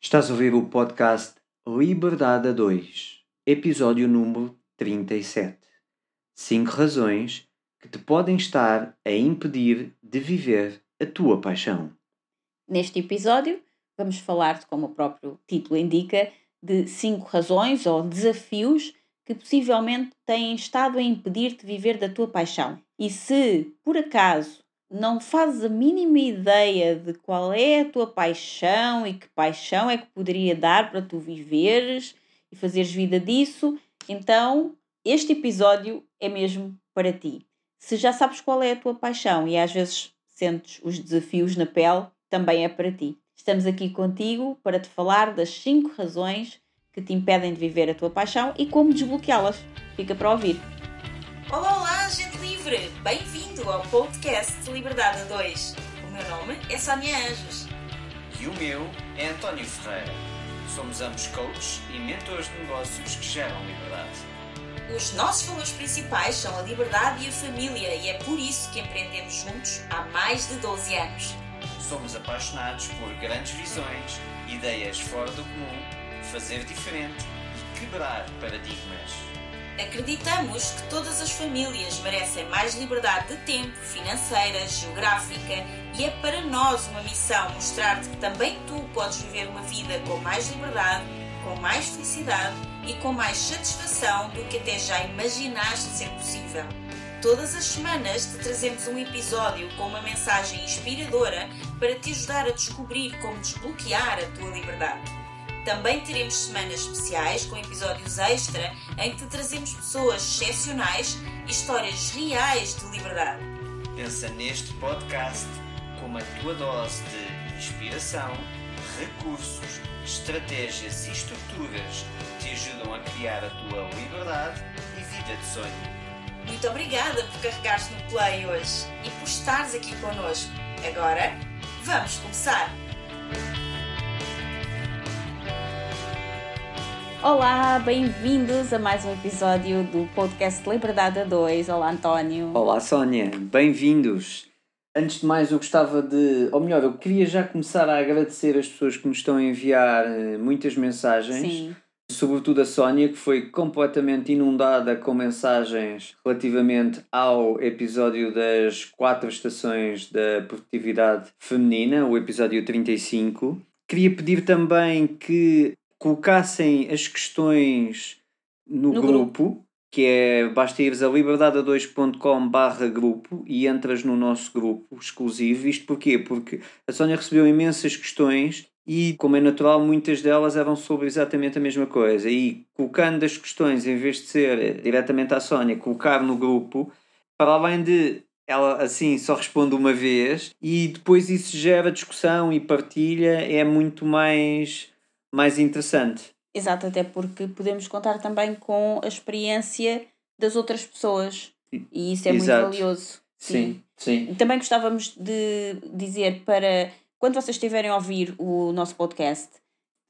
Estás a ouvir o podcast Liberdade a 2, episódio número 37. 5 razões que te podem estar a impedir de viver a tua paixão. Neste episódio, vamos falar, como o próprio título indica, de 5 razões ou desafios que possivelmente têm estado a impedir-te de viver da tua paixão. E se, por acaso, não fazes a mínima ideia de qual é a tua paixão e que paixão é que poderia dar para tu viveres e fazeres vida disso, então este episódio é mesmo para ti. Se já sabes qual é a tua paixão e às vezes sentes os desafios na pele, também é para ti. Estamos aqui contigo para te falar das 5 razões que te impedem de viver a tua paixão e como desbloqueá-las. Fica para ouvir. Olá, olá, gente livre! Bem-vindo ao podcast Liberdade a 2. O meu nome é Sónia Anjos. E o meu é António Ferreira. Somos ambos coaches e mentores de negócios que geram liberdade. Os nossos valores principais são a liberdade e a família e é por isso que empreendemos juntos há mais de 12 anos. Somos apaixonados por grandes visões, ideias fora do comum, fazer diferente e quebrar paradigmas. Acreditamos que todas as famílias merecem mais liberdade de tempo, financeira, geográfica e é para nós uma missão mostrar-te que também tu podes viver uma vida com mais liberdade, com mais felicidade e com mais satisfação do que até já imaginaste ser possível. Todas as semanas te trazemos um episódio com uma mensagem inspiradora para te ajudar a descobrir como desbloquear a tua liberdade. Também teremos semanas especiais com episódios extra em que te trazemos pessoas excepcionais e histórias reais de liberdade. Pensa neste podcast como a tua dose de inspiração, recursos, estratégias e estruturas que te ajudam a criar a tua liberdade e vida de sonho. Muito obrigada por carregares no play hoje e por estares aqui connosco. Agora, vamos começar! Olá, bem-vindos a mais um episódio do podcast Liberdade a 2. Olá, António. Olá, Sónia, bem-vindos. Antes de mais, eu gostava de. Ou melhor, eu queria já começar a agradecer as pessoas que nos estão a enviar eh, muitas mensagens. Sim. Sobretudo a Sónia, que foi completamente inundada com mensagens relativamente ao episódio das quatro estações da produtividade feminina, o episódio 35. Queria pedir também que colocassem as questões no, No grupo, que é basta ires a liberdade2.com barra grupo e entras no nosso grupo exclusivo. Isto porquê? Porque a Sónia recebeu imensas questões e, como é natural, muitas delas eram sobre exatamente a mesma coisa. E colocando as questões, em vez de ser diretamente à Sónia, colocar no grupo, para além de ela assim só responde uma vez e depois isso gera discussão e partilha, é muito mais, mais interessante. Exato, até porque podemos contar também com a experiência das outras pessoas e isso é Exato. muito valioso. Sim, sim. E Também gostávamos de dizer para quando vocês estiverem a ouvir o nosso podcast,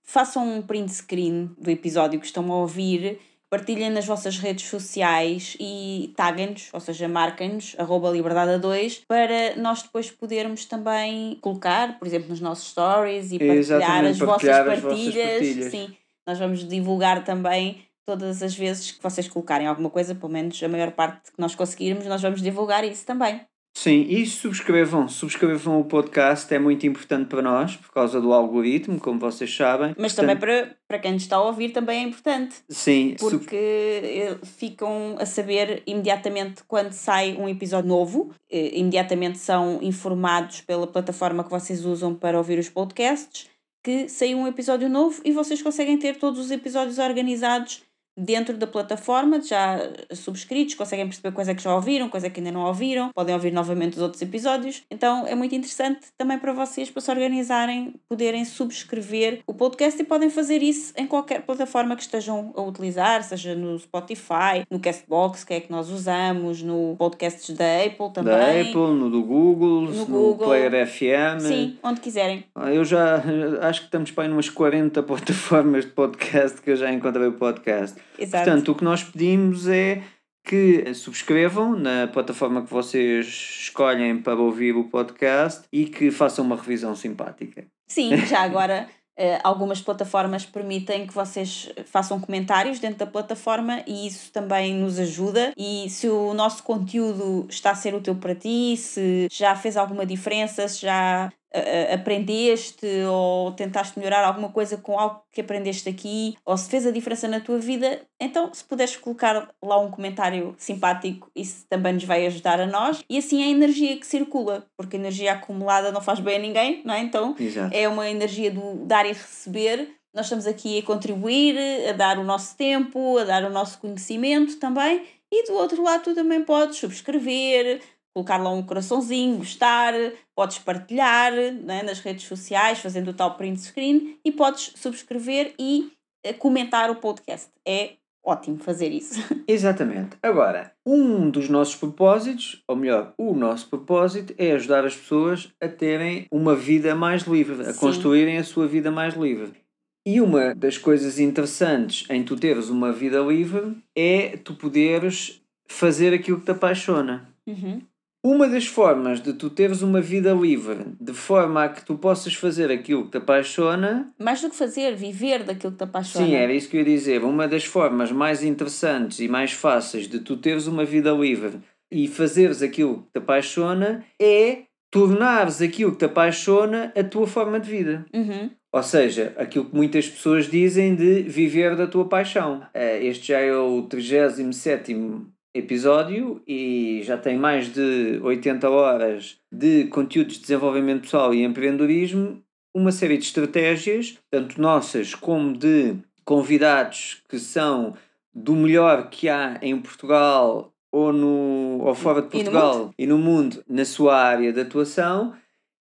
façam um print screen do episódio que estão a ouvir, partilhem nas vossas redes sociais e taguem-nos, ou seja, marquem-nos, arroba liberdade 2, para nós depois podermos também colocar, por exemplo, nos nossos stories e partilhar as, partilhar vossas as vossas partilhas. partilhas. Sim, nós vamos divulgar também todas as vezes que vocês colocarem alguma coisa, pelo menos a maior parte que nós conseguirmos, nós vamos divulgar isso também. Sim, e subscrevam, subscrevam o podcast, é muito importante para nós, por causa do algoritmo, como vocês sabem. Mas Portanto, também para, para quem está a ouvir também é importante. Sim, Porque eh, ficam a saber imediatamente quando sai um episódio novo, eh, imediatamente são informados pela plataforma que vocês usam para ouvir os podcasts que saiu um episódio novo e vocês conseguem ter todos os episódios organizados dentro da plataforma, já subscritos, conseguem perceber coisa que já ouviram, coisa que ainda não ouviram, podem ouvir novamente os outros episódios. Então é muito interessante também para vocês, para se organizarem, poderem subscrever o podcast e podem fazer isso em qualquer plataforma que estejam a utilizar, seja no Spotify, no Castbox, que é que nós usamos, no podcasts da Apple também. da Apple, no do Google, No no, Google. Player FM. Sim, onde quiserem. Ah, Eu já acho que estamos para aí umas 40 plataformas de podcast que eu já encontrei o podcast. Exato. Portanto, o que nós pedimos é que subscrevam na plataforma que vocês escolhem para ouvir o podcast e que façam uma revisão simpática. Sim, já agora Uh, algumas plataformas permitem que vocês façam comentários dentro da plataforma e isso também nos ajuda. E se o nosso conteúdo está a ser útil para ti, se já fez alguma diferença, se já aprendeste ou tentaste melhorar alguma coisa com algo que aprendeste aqui ou se fez a diferença na tua vida, então se puderes colocar lá um comentário simpático, isso também nos vai ajudar a nós e assim é a energia que circula, porque a energia acumulada não faz bem a ninguém, não é? Então Exato. é uma energia do dar e receber. Nós estamos aqui a contribuir, a dar o nosso tempo, a dar o nosso conhecimento também. E do outro lado, tu também podes subscrever, colocar lá um coraçãozinho, gostar, podes partilhar né, nas redes sociais, fazendo o tal print screen e podes subscrever e eh, comentar o podcast. É ótimo fazer isso. Exatamente. Agora, um dos nossos propósitos, ou melhor, o nosso propósito é ajudar as pessoas a terem uma vida mais livre, a Sim. construírem a sua vida mais livre. E uma das coisas interessantes em tu teres uma vida livre é tu poderes fazer aquilo que te apaixona. Uhum. Uma das formas de tu teres uma vida livre, de forma a que tu possas fazer aquilo que te apaixona. Mais do que fazer, viver daquilo que te apaixona. Sim, era isso que eu ia dizer. Uma das formas mais interessantes e mais fáceis de tu teres uma vida livre e fazeres aquilo que te apaixona é tornares aquilo que te apaixona a tua forma de vida. Uhum. Ou seja, aquilo que muitas pessoas dizem de viver da tua paixão. Eh, este já é o 37 episódio e já tem mais de 80 horas de conteúdos de desenvolvimento pessoal e empreendedorismo, uma série de estratégias, tanto nossas como de convidados que são do melhor que há em Portugal ou, no, ou fora de Portugal e no, e no mundo na sua área de atuação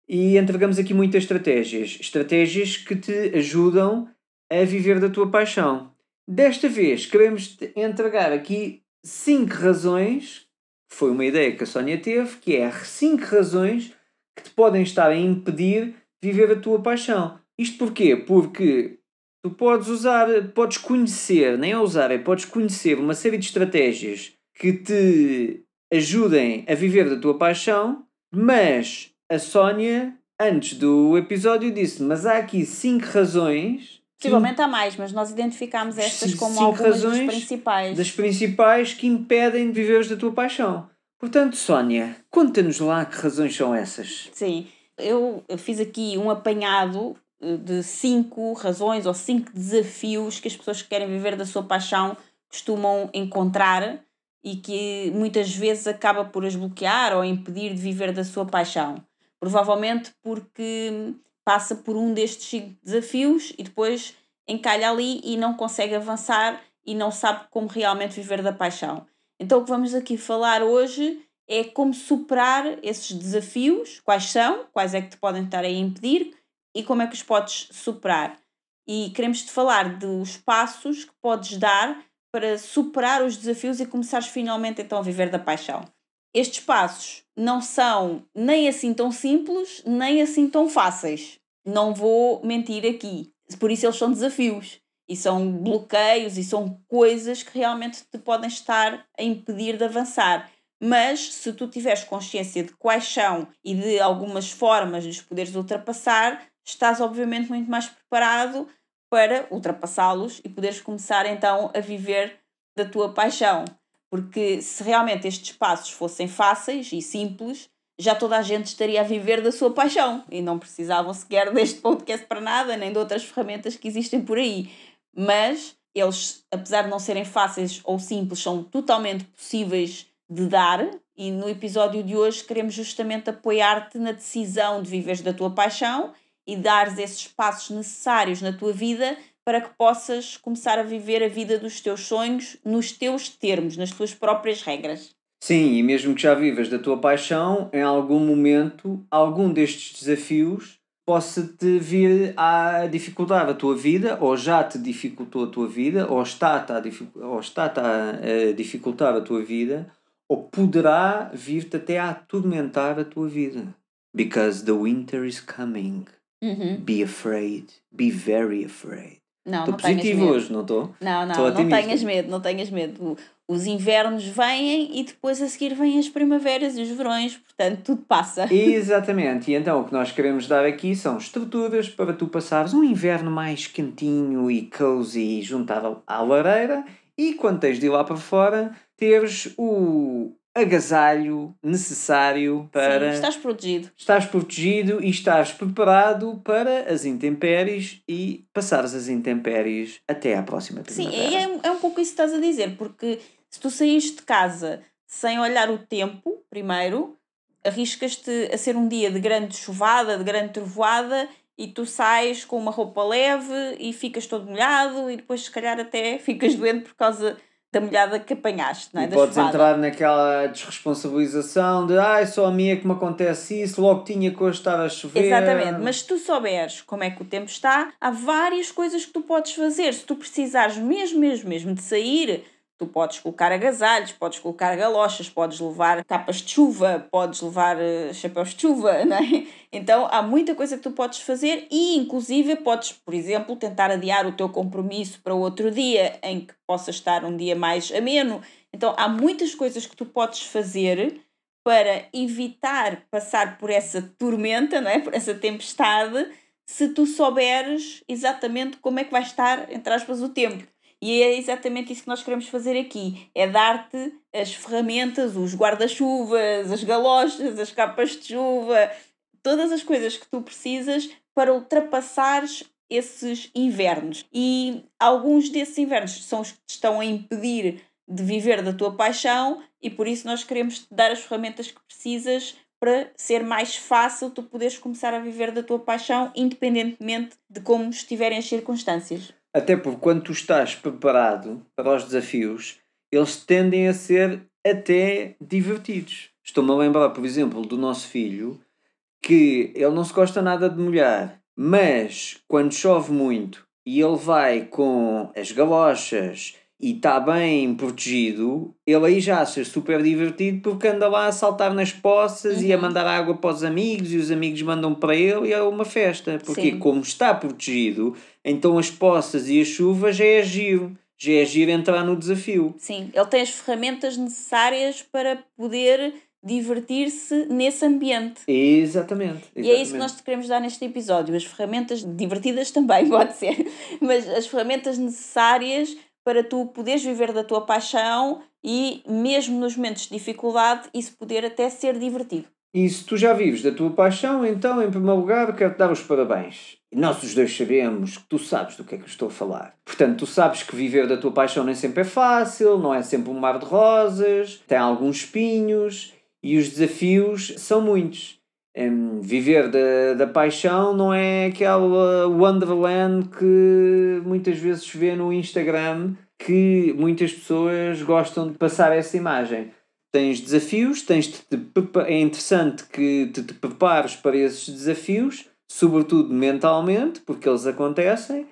e entregamos aqui muitas estratégias, estratégias que te ajudam a viver da tua paixão. Desta vez queremos entregar aqui cinco razões, foi uma ideia que a Sónia teve, que é cinco razões que te podem estar a impedir de viver a tua paixão. Isto porquê? Porque tu podes usar, podes conhecer, nem a usar, é podes conhecer uma série de estratégias que te ajudem a viver da tua paixão, mas a Sónia, antes do episódio, disse: Mas há aqui cinco razões Possivelmente há mais, mas nós identificámos estas como algumas das principais. Das principais que impedem de viveres da tua paixão. Portanto, Sónia, conta-nos lá que razões são essas. Sim, eu fiz aqui um apanhado eh, de cinco razões ou cinco desafios que as pessoas que querem viver da sua paixão costumam encontrar e que muitas vezes acaba por as bloquear ou impedir de viver da sua paixão. Provavelmente porque passa por um destes cinco desafios e depois encalha ali e não consegue avançar e não sabe como realmente viver da paixão. Então, o que vamos aqui falar hoje é como superar esses desafios, quais são, quais é que te podem estar a impedir e como é que os podes superar. E queremos te falar dos passos que podes dar para superar os desafios e começares finalmente então a viver da paixão. Estes passos não são nem assim tão simples, nem assim tão fáceis. Não vou mentir aqui. Por isso eles são desafios e são bloqueios e são coisas que realmente te podem estar a impedir de avançar. Mas se tu tiveres consciência de quais são e de algumas formas de os poderes ultrapassar, estás obviamente muito mais preparado para ultrapassá-los e poderes começar então a viver da tua paixão. Porque se realmente estes passos fossem fáceis e simples, já toda a gente estaria a viver da sua paixão e não precisavam sequer deste podcast para nada, nem de outras ferramentas que existem por aí. Mas eles, apesar de não serem fáceis ou simples, são totalmente possíveis de dar. E no episódio de hoje queremos justamente apoiar-te na decisão de viveres da tua paixão e dares esses passos necessários na tua vida para que possas começar a viver a vida dos teus sonhos nos teus termos, nas tuas próprias regras. Sim, e mesmo que já vivas da tua paixão, em algum momento, algum destes desafios possa-te vir a dificultar a tua vida, ou já te dificultou a tua vida, ou está-te a, ou está a dificultar a tua vida, ou poderá vir-te até a atormentar a tua vida. Because the winter is coming. Uhum. Be afraid. Be very afraid. Não, Estou não positivo hoje, não estou? Não, não, não otimista. tenhas medo, não tenhas medo. Os invernos vêm e depois a seguir vêm as primaveras e os verões, portanto tudo passa. Exatamente, e então o que nós queremos dar aqui são estruturas para tu passares um inverno mais quentinho e cozy juntado à lareira e quando tens de ir lá para fora, teres o agasalho necessário para Sim, estás protegido. estás protegido e estás preparado para as intempéries e passares as intempéries até à próxima Sim, primavera. é, é um pouco isso que estás a dizer, porque se tu saíste de casa sem olhar o tempo, primeiro, arriscas-te a ser um dia de grande chuvada, de grande trovoada, e tu sais com uma roupa leve e ficas todo molhado, e depois, se calhar, até ficas doente por causa da molhada que apanhaste, não é? E Da podes chuvada. entrar naquela desresponsabilização de ai, só a é que me acontece isso, logo tinha que hoje estar a chover. Exatamente, mas se tu souberes como é que o tempo está, há várias coisas que tu podes fazer. Se tu precisares mesmo, mesmo, mesmo de sair, tu podes colocar agasalhos, podes colocar galochas, podes levar capas de chuva, podes levar eh, chapéus de chuva, não é? Então há muita coisa que tu podes fazer e, inclusive, podes, por exemplo, tentar adiar o teu compromisso para outro dia em que possa estar um dia mais ameno. Então há muitas coisas que tu podes fazer para evitar passar por essa tormenta, não é? por essa tempestade, se tu souberes exatamente como é que vai estar, entre aspas, o tempo. E é exatamente isso que nós queremos fazer aqui: é dar-te as ferramentas, os guarda-chuvas, as galochas, as capas de chuva, todas as coisas que tu precisas para ultrapassares esses invernos. E alguns desses invernos são os que te estão a impedir de viver da tua paixão, e por isso nós queremos te dar as ferramentas que precisas para ser mais fácil tu poderes começar a viver da tua paixão, independentemente de como estiverem as circunstâncias. Até porque quando tu estás preparado para os desafios, eles tendem a ser até divertidos. Estou-me a lembrar, por exemplo, do nosso filho, que ele não se gosta nada de molhar, mas quando chove muito e ele vai com as galochas e está bem protegido, ele aí já acha super divertido porque anda lá a saltar nas poças e a Uhum. mandar água para os amigos e os amigos mandam para ele e é uma festa. Porque Sim. como está protegido, então as poças e a chuva já é giro. Já é giro entrar no desafio. Sim, ele tem as ferramentas necessárias para poder divertir-se nesse ambiente. Exatamente. E é isso que exatamente. nós te queremos dar neste episódio. As ferramentas divertidas também, pode ser, mas as ferramentas necessárias para tu poderes viver da tua paixão e, mesmo nos momentos de dificuldade, isso poder até ser divertido. E se tu já vives da tua paixão, então, em primeiro lugar, quero-te dar os parabéns. Nós os dois sabemos que tu sabes do que é que eu estou a falar. Portanto, tu sabes que viver da tua paixão nem sempre é fácil, não é sempre um mar de rosas, tem alguns espinhos e os desafios são muitos. Hum, viver da, da paixão não é aquela Wonderland que muitas vezes se vê no Instagram que muitas pessoas gostam de passar essa imagem tens desafios, tens te é interessante que te, te prepares para esses desafios, sobretudo mentalmente, porque eles acontecem,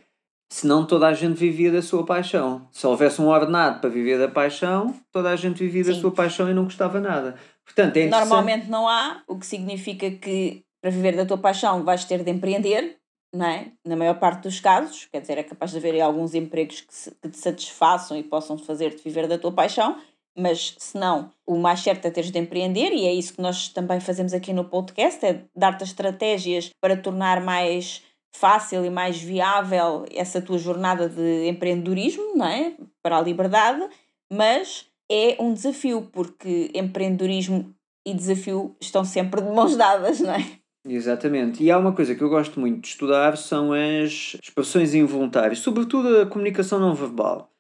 senão toda a gente vivia da sua paixão. Se houvesse um ordenado para viver da paixão, toda a gente vivia da Sim. sua paixão e não gostava nada. Portanto, é. Normalmente não há, o que significa que para viver da tua paixão vais ter de empreender, não é? Na maior parte dos casos, quer dizer, é capaz de haver alguns empregos que, se- que te satisfaçam e possam fazer-te viver da tua paixão, mas se não, o mais certo é teres de empreender e é isso que nós também fazemos aqui no podcast, é dar-te estratégias para tornar mais fácil e mais viável essa tua jornada de empreendedorismo, não é? Para a liberdade, mas é um desafio, porque empreendedorismo e desafio estão sempre de mãos dadas, não é? Exatamente. E há uma coisa que eu gosto muito de estudar são as expressões involuntárias, sobretudo a comunicação não verbal.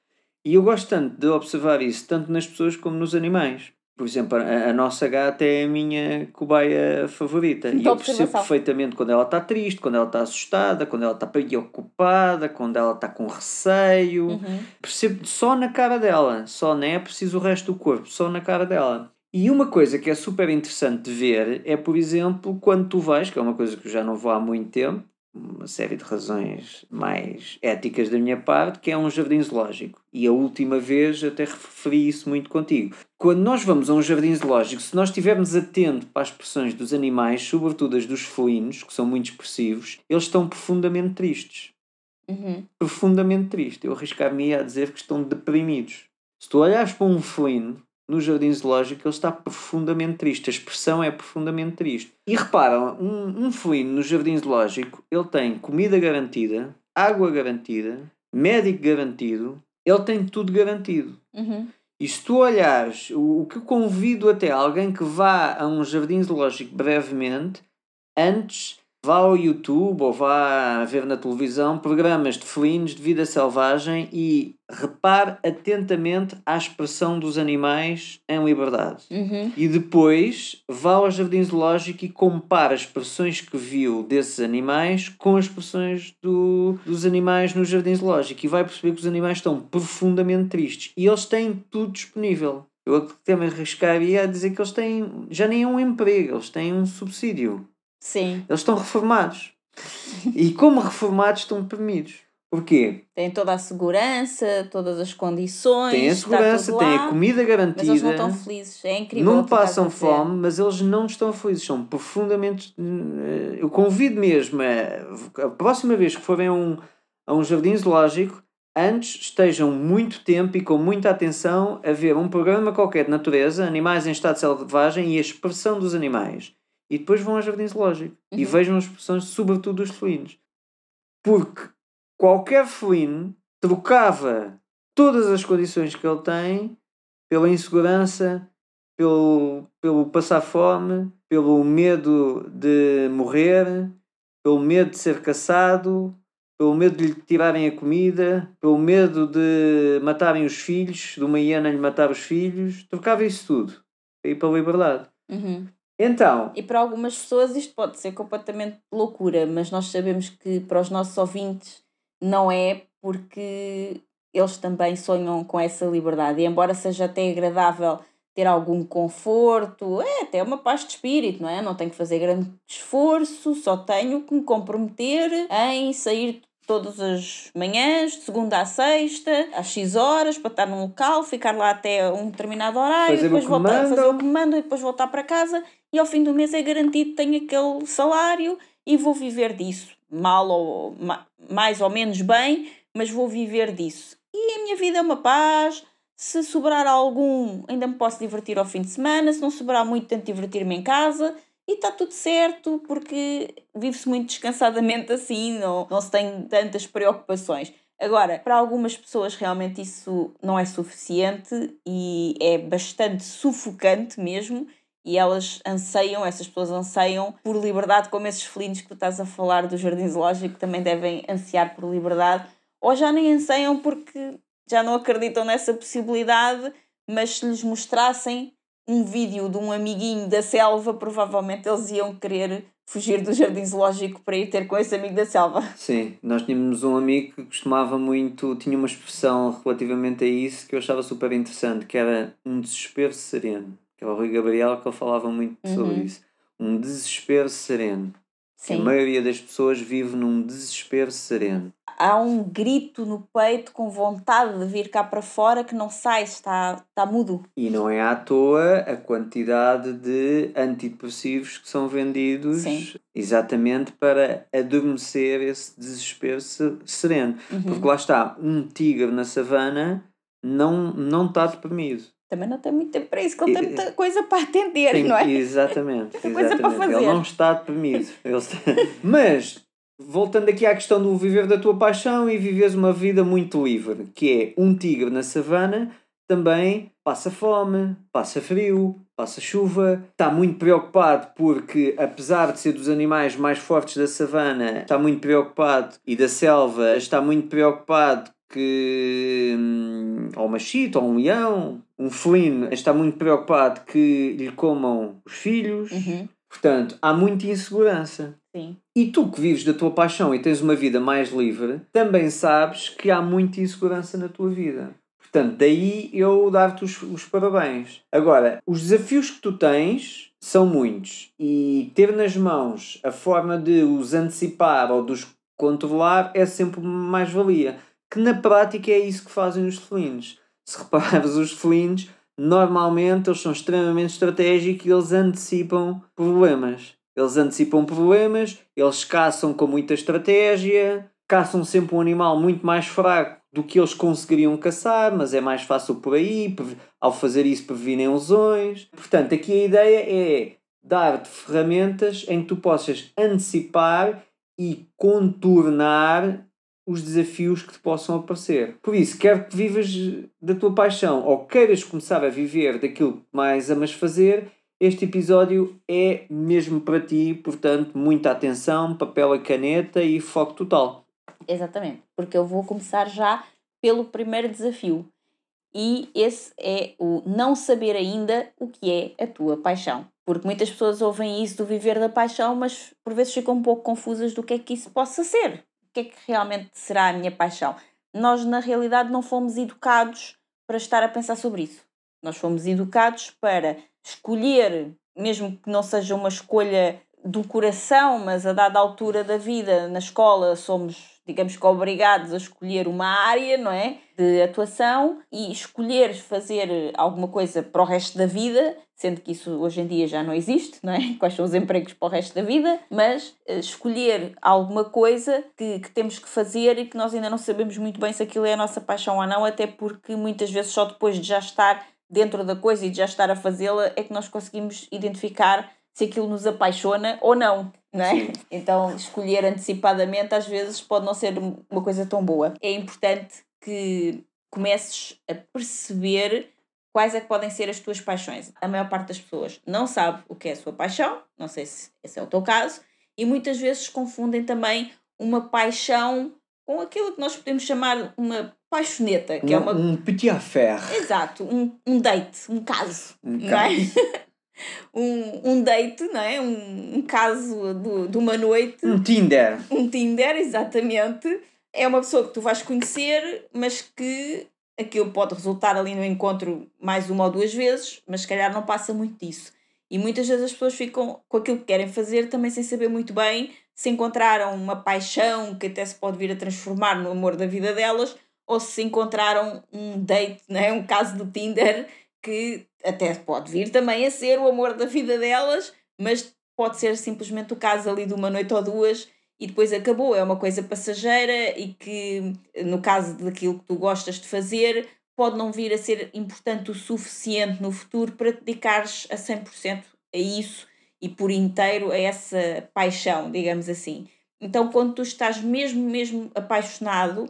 E eu gosto tanto de observar isso, tanto nas pessoas como nos animais. Por exemplo, a, a nossa gata é a minha cobaia favorita. E eu percebo observação. perfeitamente quando ela está triste, quando ela está assustada, quando ela está preocupada, quando ela está com receio. Uhum. Percebo só na cara dela, só não é preciso o resto do corpo, só na cara dela. E uma coisa que é super interessante de ver é, por exemplo, quando tu vais, que é uma coisa que eu já não vou há muito tempo, uma série de razões mais éticas da minha parte, que é um jardim zoológico. E a última vez até referi isso muito contigo. Quando nós vamos a um jardim zoológico, se nós estivermos atentos para as expressões dos animais, sobretudo as dos felinos, que são muito expressivos, eles estão profundamente tristes. Uhum. profundamente tristes. Eu arriscar-me a dizer que estão deprimidos. Se tu olhares para um felino no jardim zoológico, ele está profundamente triste. A expressão é profundamente triste. E repara, um, um felino no jardim zoológico, ele tem comida garantida, água garantida, médico garantido, ele tem tudo garantido. Uhum. E se tu olhares, o, o que eu convido até alguém que vá a um jardim zoológico brevemente, antes vá ao YouTube ou vá ver na televisão programas de felinos de vida selvagem e repare atentamente à expressão dos animais em liberdade. Uhum. E depois vá ao jardim zoológico e compare as expressões que viu desses animais com as expressões do, dos animais no jardim zoológico e vai perceber que os animais estão profundamente tristes e eles têm tudo disponível. Eu até me arriscaria a dizer que eles têm já nem um emprego, eles têm um subsídio. Sim. Eles estão reformados. E como reformados estão deprimidos. Porquê? Tem toda a segurança, todas as condições. Têm a segurança, lá, a comida garantida. Mas eles não estão felizes. É incrível. não passam fome, mas eles não estão felizes, são profundamente. eh, Eu convido mesmo a, a próxima vez que forem a um, a um jardim zoológico, antes estejam muito tempo e com muita atenção a ver um programa qualquer de natureza, animais em estado selvagem e a expressão dos animais. E depois vão ao jardim zoológico e Uhum. vejam as expressões, sobretudo dos felinos. Porque qualquer felino trocava todas as condições que ele tem pela insegurança, pelo, pelo passar fome, pelo medo de morrer, pelo medo de ser caçado, pelo medo de lhe tirarem a comida, pelo medo de matarem os filhos, de uma hiena lhe matar os filhos, trocava isso tudo para ir para a liberdade. Uhum. Então, E para algumas pessoas isto pode ser completamente loucura, mas nós sabemos que para os nossos ouvintes não é porque eles também sonham com essa liberdade. E embora seja até agradável ter algum conforto, é até uma paz de espírito, não é? Não tenho que fazer grande esforço, só tenho que me comprometer em sair todas as manhãs, de segunda à sexta, às X horas, para estar num local, ficar lá até um determinado horário, Fazer depois voltar, mandam. fazer o que mando e depois voltar para casa e ao fim do mês é garantido tenho aquele salário e vou viver disso. Mal ou ma- mais ou menos bem, mas vou viver disso. E a minha vida é uma paz. Se sobrar algum, ainda me posso divertir ao fim de semana. Se não sobrar muito, tento divertir-me em casa. E está tudo certo, porque vive-se muito descansadamente assim, não, não se tem tantas preocupações. Agora, para algumas pessoas realmente isso não é suficiente e é bastante sufocante mesmo e elas anseiam, essas pessoas anseiam por liberdade, como esses felinos que tu estás a falar do Jardim Zoológico também devem ansiar por liberdade, ou já nem anseiam porque já não acreditam nessa possibilidade, mas se lhes mostrassem um vídeo de um amiguinho da selva, provavelmente eles iam querer fugir do Jardim Zoológico para ir ter com esse amigo da selva. Sim, nós tínhamos um amigo que costumava muito, tinha uma expressão relativamente a isso que eu achava super interessante, que era um desespero sereno. Que era o Rui Gabriel que ele falava muito sobre Uhum. isso. Um desespero sereno. A Sim. maioria das pessoas vive num desespero sereno. Há um grito no peito com vontade de vir cá para fora que não sai, está, está mudo. E não é à toa a quantidade de antidepressivos que são vendidos Sim. exatamente para adormecer esse desespero se- sereno. Uhum. Porque lá está, um tigre na savana não, não está deprimido. Também não tem muito tempo para isso, que ele tem muita coisa para atender, Tem- não é? Exatamente. Muita coisa para exatamente. Ele não está deprimido. Ele está- Mas, voltando aqui à questão do viver da tua paixão e viveres uma vida muito livre, que é um tigre na savana, também passa fome, passa frio, passa chuva, está muito preocupado porque, apesar de ser dos animais mais fortes da savana, está muito preocupado e da selva, está muito preocupado que hum, ou uma chita ou um leão, um felino está muito preocupado que lhe comam os filhos. Uhum. Portanto, há muita insegurança. Sim. E tu que vives da tua paixão e tens uma vida mais livre, também sabes que há muita insegurança na tua vida. Portanto, daí eu dar-te os, os parabéns. Agora, os desafios que tu tens são muitos e ter nas mãos a forma de os antecipar ou de os controlar é sempre uma mais-valia. Que na prática é isso que fazem os felinos. Se reparares, os felinos normalmente eles são extremamente estratégicos e eles antecipam problemas. Eles antecipam problemas, eles caçam com muita estratégia, caçam sempre um animal muito mais fraco do que eles conseguiriam caçar, mas é mais fácil por aí, ao fazer isso previnem lesões. Portanto, aqui a ideia é dar-te ferramentas em que tu possas antecipar e contornar os desafios que te possam aparecer. Por isso, quer que vivas da tua paixão ou queiras começar a viver daquilo que mais amas fazer, este episódio é mesmo para ti, portanto, muita atenção, papel e caneta e foco total. Exatamente, porque eu vou começar já pelo primeiro desafio. E esse é o não saber ainda o que é a tua paixão. Porque muitas pessoas ouvem isso do viver da paixão, mas por vezes ficam um pouco confusas do que é que isso possa ser. Que é que realmente será a minha paixão? Nós, na realidade, não fomos educados para estar a pensar sobre isso. Nós fomos educados para escolher, mesmo que não seja uma escolha do coração, mas a dada altura da vida, na escola, somos digamos que obrigados a escolher uma área, não é? De atuação e escolher fazer alguma coisa para o resto da vida, sendo que isso hoje em dia já não existe, não é? Quais são os empregos para o resto da vida, mas eh, escolher alguma coisa que, que temos que fazer e que nós ainda não sabemos muito bem se aquilo é a nossa paixão ou não, até porque muitas vezes só depois de já estar dentro da coisa e de já estar a fazê-la é que nós conseguimos identificar se aquilo nos apaixona ou não. Não é? Então, escolher antecipadamente às vezes pode não ser uma coisa tão boa. É importante que comeces a perceber quais é que podem ser as tuas paixões. A maior parte das pessoas não sabe o que é a sua paixão, não sei se esse é o teu caso, e muitas vezes confundem também uma paixão com aquilo que nós podemos chamar uma paixoneta, que um, é uma... Um petit affaire. Exato, um, um date, um caso, um não é? um, um date, não é? Um, um caso do, de uma noite. Um Tinder. Um Tinder, exatamente. É uma pessoa que tu vais conhecer, mas que aquilo pode resultar ali no encontro mais uma ou duas vezes, mas se calhar não passa muito disso. E muitas vezes as pessoas ficam com aquilo que querem fazer também sem saber muito bem se encontraram uma paixão que até se pode vir a transformar no amor da vida delas ou se encontraram um date, né? um caso do Tinder que até pode vir também a ser o amor da vida delas, mas pode ser simplesmente o caso ali de uma noite ou duas e depois acabou. É uma coisa passageira e que, no caso daquilo que tu gostas de fazer, pode não vir a ser importante o suficiente no futuro para te dedicares a 100% a isso e por inteiro a essa paixão, digamos assim. Então, quando tu estás mesmo, mesmo apaixonado,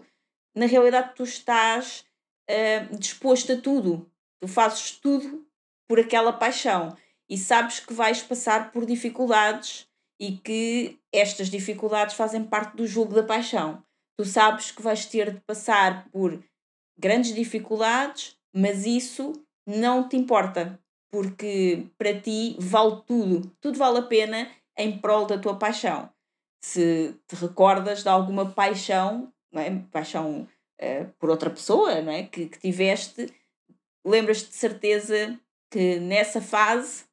na realidade tu estás uh, disposto a tudo. Tu fazes tudo por aquela paixão e sabes que vais passar por dificuldades e que estas dificuldades fazem parte do jogo da paixão. Tu sabes que vais ter de passar por grandes dificuldades, mas isso não te importa, porque para ti vale tudo. Tudo vale a pena em prol da tua paixão. Se te recordas de alguma paixão, não é? paixão uh, por outra pessoa não é? que, que tiveste, lembras-te de certeza que nessa fase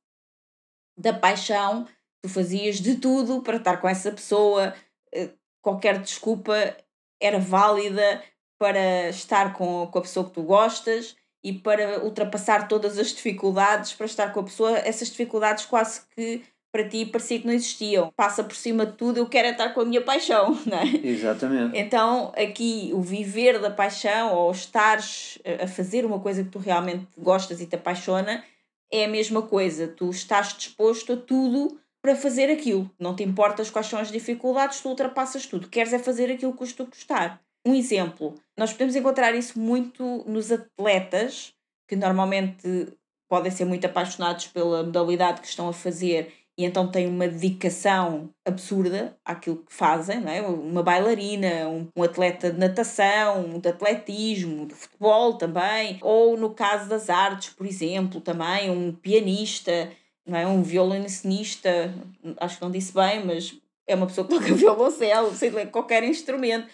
da paixão tu fazias de tudo para estar com essa pessoa, eh, qualquer desculpa era válida para estar com, com a pessoa que tu gostas e para ultrapassar todas as dificuldades para estar com a pessoa, essas dificuldades quase que para ti parecia que não existiam. Passa por cima de tudo, eu quero é estar com a minha paixão, não é? Exatamente. Então, aqui, o viver da paixão ou estares a fazer uma coisa que tu realmente gostas e te apaixona é a mesma coisa. Tu estás disposto a tudo para fazer aquilo. Não te importas quais são as dificuldades, tu ultrapassas tudo. Queres é fazer aquilo que custa gostar. Um exemplo, nós podemos encontrar isso muito nos atletas, que normalmente podem ser muito apaixonados pela modalidade que estão a fazer e então têm uma dedicação absurda àquilo que fazem, não é? uma bailarina, um, um, atleta de natação, de atletismo, de futebol também, ou no caso das artes, por exemplo, também um pianista, não é? um violonista, acho que não disse bem, mas é uma pessoa que toca violoncelo, sei lá, qualquer instrumento.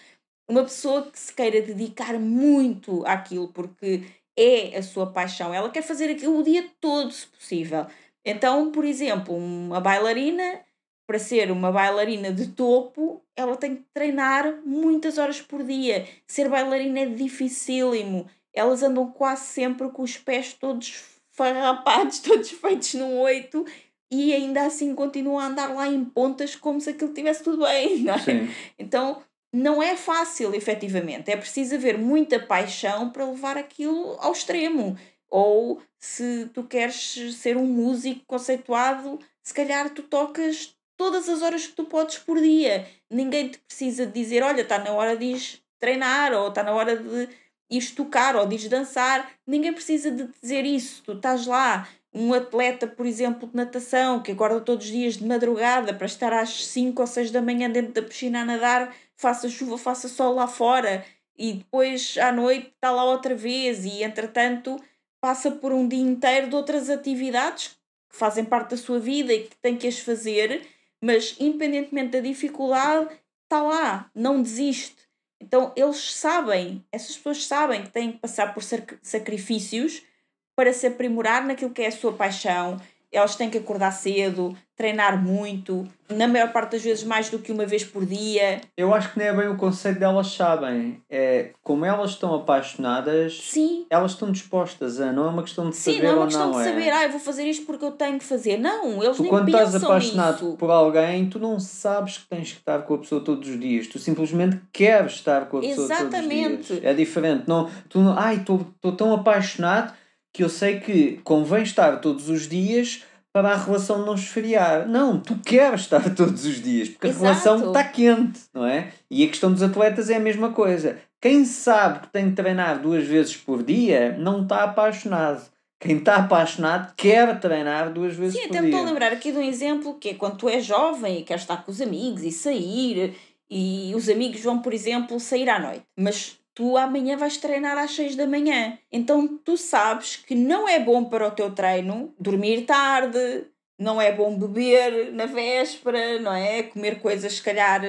Uma pessoa que se queira dedicar muito àquilo porque é a sua paixão, ela quer fazer aquilo o dia todo, se possível então, por exemplo, uma bailarina, para ser uma bailarina de topo, ela tem que treinar muitas horas por dia. Ser bailarina é dificílimo. Elas andam quase sempre com os pés todos farrapados, todos feitos num oito, e ainda assim continuam a andar lá em pontas como se aquilo estivesse tudo bem. Não é? Então, não é fácil, efetivamente. É preciso haver muita paixão para levar aquilo ao extremo. Ou se tu queres ser um músico conceituado, se calhar tu tocas todas as horas que tu podes por dia. Ninguém te precisa dizer, olha, está na hora de ir treinar, ou está na hora de ir tocar, ou de ir dançar. Ninguém precisa de dizer isso. Tu estás lá, um atleta, por exemplo, de natação, que acorda todos os dias de madrugada para estar às 5 ou 6 da manhã dentro da piscina a nadar, faça chuva, faça sol lá fora, e depois à noite está lá outra vez, e entretanto passa por um dia inteiro de outras atividades que fazem parte da sua vida e que tem que as fazer, mas independentemente da dificuldade, está lá, não desiste. Então eles sabem, essas pessoas sabem que têm que passar por sacrifícios para se aprimorar naquilo que é a sua paixão. Elas têm que acordar cedo, treinar muito, na maior parte das vezes mais do que uma vez por dia. Eu acho que nem é bem o conceito delas sabem. É como elas estão apaixonadas, Sim. elas estão dispostas a, não é uma questão de Sim, saber não é uma questão não de é. saber, ah, eu vou fazer isto porque eu tenho que fazer. Não, eles Tu nem quando estás apaixonado nisso. por alguém, tu não sabes que tens que estar com a pessoa todos os dias. Tu simplesmente queres estar com a pessoa todos Exatamente. os dias. É diferente. Não, tu não, ai, estou tão apaixonado que eu sei que convém estar todos os dias para a relação não esfriar. Não, tu queres estar todos os dias, porque a Exato. relação está quente, não é? E a questão dos atletas é a mesma coisa. Quem sabe que tem que treinar duas vezes por dia, não está apaixonado. Quem está apaixonado quer treinar duas vezes Sim, por até me dia. estou a lembrar aqui de um exemplo que é quando tu és jovem e queres estar com os amigos e sair, e os amigos vão, por exemplo, sair à noite, mas tu amanhã vais treinar às 6 da manhã. Então tu sabes que não é bom para o teu treino dormir tarde, não é bom beber na véspera, não é? Comer coisas, se calhar,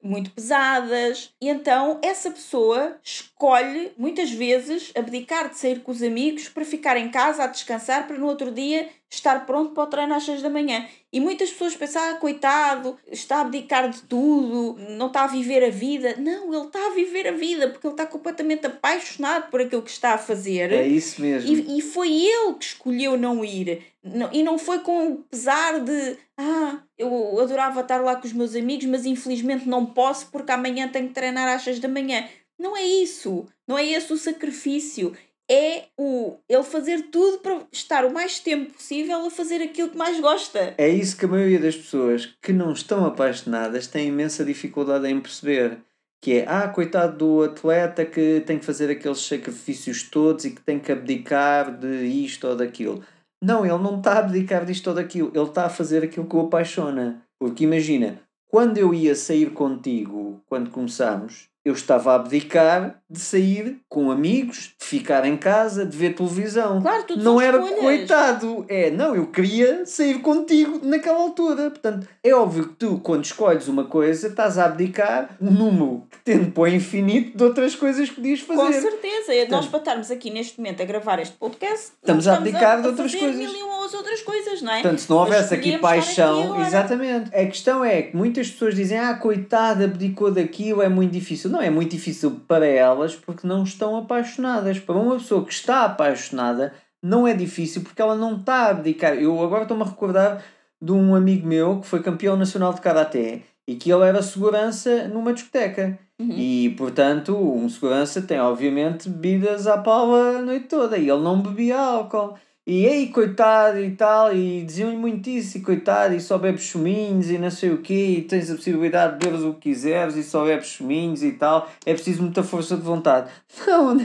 muito pesadas. E então essa pessoa escolhe, muitas vezes, abdicar de sair com os amigos para ficar em casa a descansar para no outro dia estar pronto para o treino às 6 da manhã. E muitas pessoas pensam, ah, coitado, está a abdicar de tudo, não está a viver a vida. Não, ele está a viver a vida porque ele está completamente apaixonado por aquilo que está a fazer. É isso mesmo. E, e foi ele que escolheu não ir. Não- E não foi com o pesar de ah, eu adorava estar lá com os meus amigos, mas infelizmente não posso porque amanhã tenho que treinar às 6 da manhã. Não é isso. Não é esse o sacrifício. É o ele fazer tudo para estar o mais tempo possível a fazer aquilo que mais gosta. É isso que a maioria das pessoas que não estão apaixonadas tem imensa dificuldade em perceber. Que é, ah, coitado do atleta que tem que fazer aqueles sacrifícios todos e que tem que abdicar de isto ou daquilo. Não, ele não está a abdicar disto ou daquilo. Ele está a fazer aquilo que o apaixona. Porque imagina, quando eu ia sair contigo, quando começámos, eu estava a abdicar de sair com amigos, de ficar em casa, de ver televisão. Claro, tudo não era escolhas. coitado. É, não, eu queria sair contigo naquela altura. Portanto, é óbvio que tu, quando escolhes uma coisa, estás a abdicar um número que tende para o infinito de outras coisas que podias fazer. Com certeza. Nós para estarmos aqui neste momento a gravar este podcast, Estamos não a abdicar de outras coisas. mil e uma outras coisas, não é? Portanto, se não houvesse aqui paixão, aqui exatamente. A questão é que muitas pessoas dizem, ah, coitada, abdicou daquilo, é muito difícil. Não, é muito difícil para elas porque não estão apaixonadas. Para uma pessoa que está apaixonada, não é difícil porque ela não está a abdicar. Eu agora estou-me a recordar de um amigo meu que foi campeão nacional de karaté e que ele era segurança numa discoteca. Uhum. E, portanto, um segurança tem, obviamente, bebidas à pala a noite toda. E ele não bebia álcool. E aí, coitado e tal, e diziam-lhe muito isso, e coitado, e só bebes chuminhos e não sei o quê, e tens a possibilidade de beberes o que quiseres e só bebes chuminhos e tal, é preciso muita força de vontade. Não,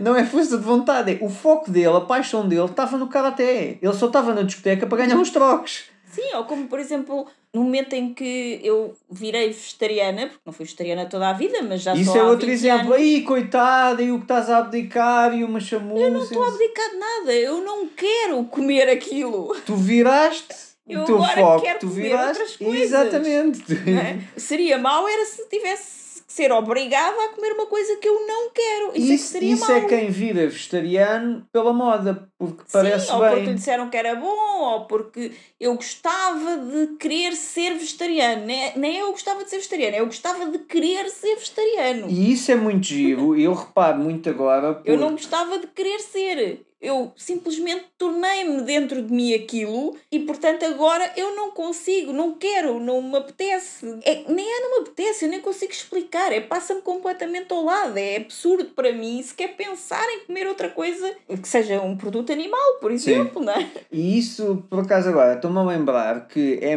não é força de vontade, é o foco dele, a paixão dele estava no karaté. Ele só estava na discoteca para ganhar uns trocos. Sim, ou como por exemplo, no momento em que eu virei vegetariana, porque não fui vegetariana toda a vida, mas já Isso é outro 20 exemplo. Aí, coitado, e o que estás a abdicar, e uma chamuça. Eu não estou a abdicar de nada, eu não quero comer aquilo. Tu viraste Eu o teu agora foco, quero tu comer viraste. outras coisas. Exatamente. é? Seria mau era se tivesse ser obrigada a comer uma coisa que eu não quero. Isso, é que Isso, seria isso mau. é quem vira vegetariano pela moda, porque parece Sim, ou porque lhe bem. disseram que era bom, ou porque eu gostava de querer ser vegetariano. Nem, nem eu gostava de ser vegetariano, eu gostava de querer ser vegetariano. E isso é muito giro, e eu reparo muito agora. Eu por- não gostava de querer ser. Eu simplesmente tornei-me dentro de mim aquilo e, portanto, agora eu não consigo, não quero, não me apetece. É, nem é não me apetece, eu nem consigo explicar. É passa-me completamente ao lado. É absurdo para mim se quer pensar em comer outra coisa que seja um produto animal, por exemplo, Sim. não é? E isso, por acaso, agora estou-me a lembrar que é,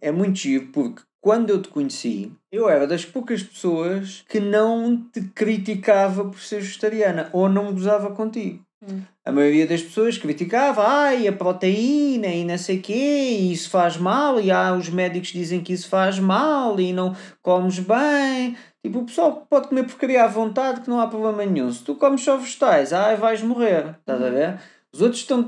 é muito giro porque quando eu te conheci, eu era das poucas pessoas que não te criticava por ser vegetariana ou não gozava contigo. Hum. A maioria das pessoas criticava, ai, a proteína e não sei o quê, e isso faz mal, e ah, os médicos dizem que isso faz mal e não comes bem. Tipo, o pessoal pode comer porcaria à vontade que não há problema nenhum. Se tu comes só vegetais, ai, vais morrer. Estás a uhum. ver? Os outros estão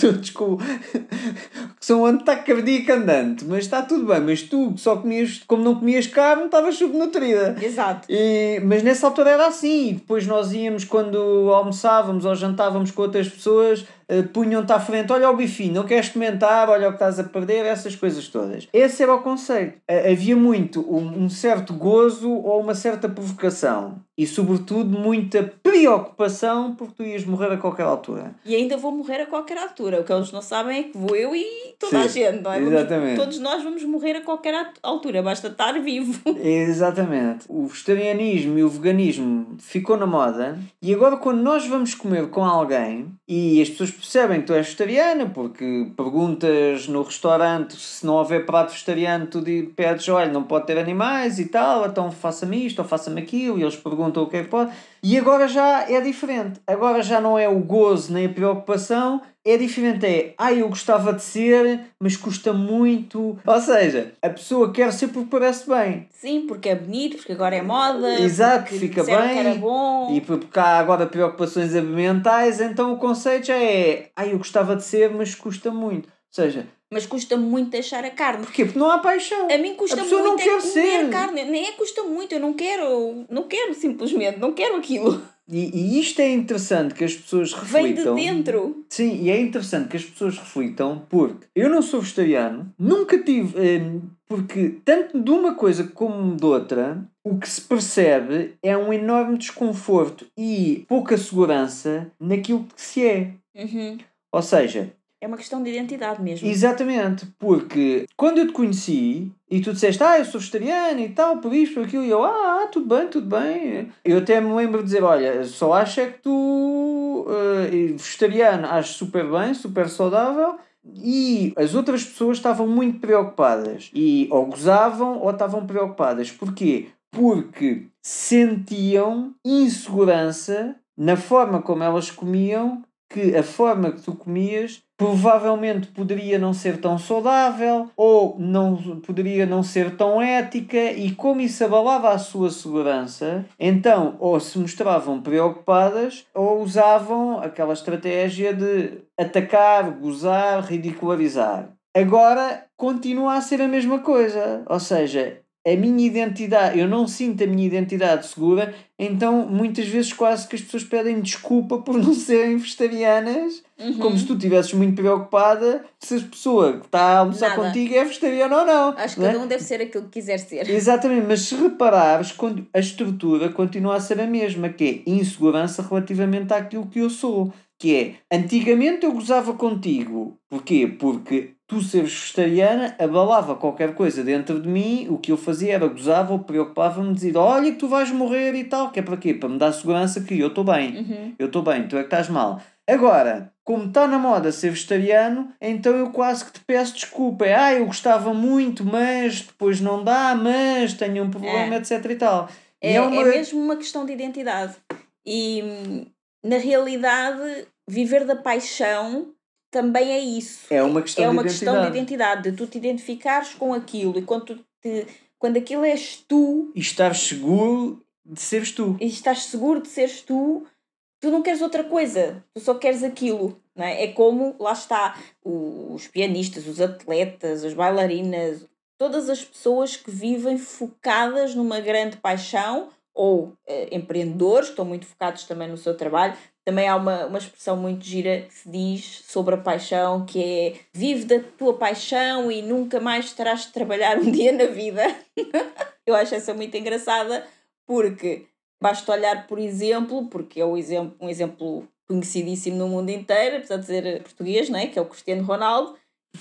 todos com. que são ataque cardíaco andante, mas está tudo bem. Mas tu, só comias, como não comias carne, estavas subnutrida. Exato. E, mas nessa altura era assim. E depois nós íamos, quando almoçávamos ou jantávamos com outras pessoas, uh, punham-te à frente: olha o bifinho, não queres comentar, olha o que estás a perder, essas coisas todas. Esse era o conceito. Uh, havia muito um, um certo gozo ou uma certa provocação e, sobretudo, muita preocupação porque tu ias morrer a qualquer altura. E ainda vou morrer a qualquer altura. O que eles não sabem é que vou eu e toda Sim, a gente, não é? Exatamente. todos nós vamos morrer a qualquer altura, basta estar vivo. Exatamente. O vegetarianismo e o veganismo ficou na moda e agora, quando nós vamos comer com alguém e as pessoas percebem que tu és vegetariana porque perguntas no restaurante se não houver prato vegetariano, tu pedes, olha, não pode ter animais e tal, então faça-me isto ou faça-me aquilo e eles perguntam perguntam o que é que pode. E agora já é diferente. Agora já não é o gozo nem a preocupação, é diferente. É, ah, eu gostava de ser, mas custa muito. Ou seja, a pessoa quer ser porque parece bem. Sim, porque é bonito, porque agora é moda. Exato, fica bem. Era bom. E porque há agora preocupações ambientais, então o conceito já é, ah, eu gostava de ser, mas custa muito. Ou seja, mas custa muito deixar a carne. Porquê? Porque não há paixão. A mim custa a muito não é quer comer ser. carne. Nem é custa muito, eu não quero, não quero simplesmente, não quero aquilo. E, e isto é interessante que as pessoas reflitam. Vem de dentro. Sim, e é interessante que as pessoas reflitam porque eu não sou vegetariano, nunca tive. Eh, porque tanto de uma coisa como de outra, o que se percebe é um enorme desconforto e pouca segurança naquilo que se é. Uhum. Ou seja, é uma questão de identidade mesmo. Exatamente, porque quando eu te conheci e tu disseste, ah, eu sou vegetariano e tal, por isto, por aquilo, e eu, ah, tudo bem, tudo bem. Eu até me lembro de dizer, olha, só acho é que tu, uh, vegetariano, acho super bem, super saudável. E as outras pessoas estavam muito preocupadas. E ou gozavam ou estavam preocupadas. Porquê? Porque sentiam insegurança na forma como elas comiam que a forma que tu comias provavelmente poderia não ser tão saudável ou não poderia não ser tão ética e como isso abalava a sua segurança, então ou se mostravam preocupadas ou usavam aquela estratégia de atacar, gozar, ridicularizar. Agora continua a ser a mesma coisa, ou seja, a minha identidade, eu não sinto a minha identidade segura, então muitas vezes quase que as pessoas pedem desculpa por não serem vegetarianas, uhum. como se tu estivesses muito preocupada se a pessoa que está a almoçar Nada. contigo é vegetariana ou não. Acho que cada é? um deve ser aquilo que quiser ser. Exatamente, mas se reparares, a estrutura continua a ser a mesma, que é insegurança relativamente àquilo que eu sou. Que é, antigamente eu gozava contigo. Porquê? Porque tu seres vegetariana abalava qualquer coisa dentro de mim, o que eu fazia era gozava ou preocupava-me dizer olha que tu vais morrer e tal, que é para quê? Para me dar segurança que eu estou bem, uhum. eu estou bem, tu é que estás mal. Agora, como está na moda ser vegetariano, então eu quase que te peço desculpa. É, ah, eu gostava muito, mas depois não dá, mas tenho um problema, é. etc e tal. É, e é, uma... é mesmo uma questão de identidade. E na realidade, viver da paixão também é isso. É uma questão, é uma de, questão identidade. de identidade, de tu te identificares com aquilo e quando, te, quando aquilo és tu. E estás seguro de seres tu. E estás seguro de seres tu, tu não queres outra coisa, tu só queres aquilo. Não é? é como, lá está, os pianistas, os atletas, as bailarinas, todas as pessoas que vivem focadas numa grande paixão ou eh, empreendedores estão muito focados também no seu trabalho, também há uma, uma expressão muito gira que se diz sobre a paixão, que é vive da tua paixão e nunca mais terás de trabalhar um dia na vida. Eu acho essa muito engraçada porque basta olhar, por exemplo, porque é um exemplo, um exemplo conhecidíssimo no mundo inteiro, apesar de ser português, não é? que é o Cristiano Ronaldo,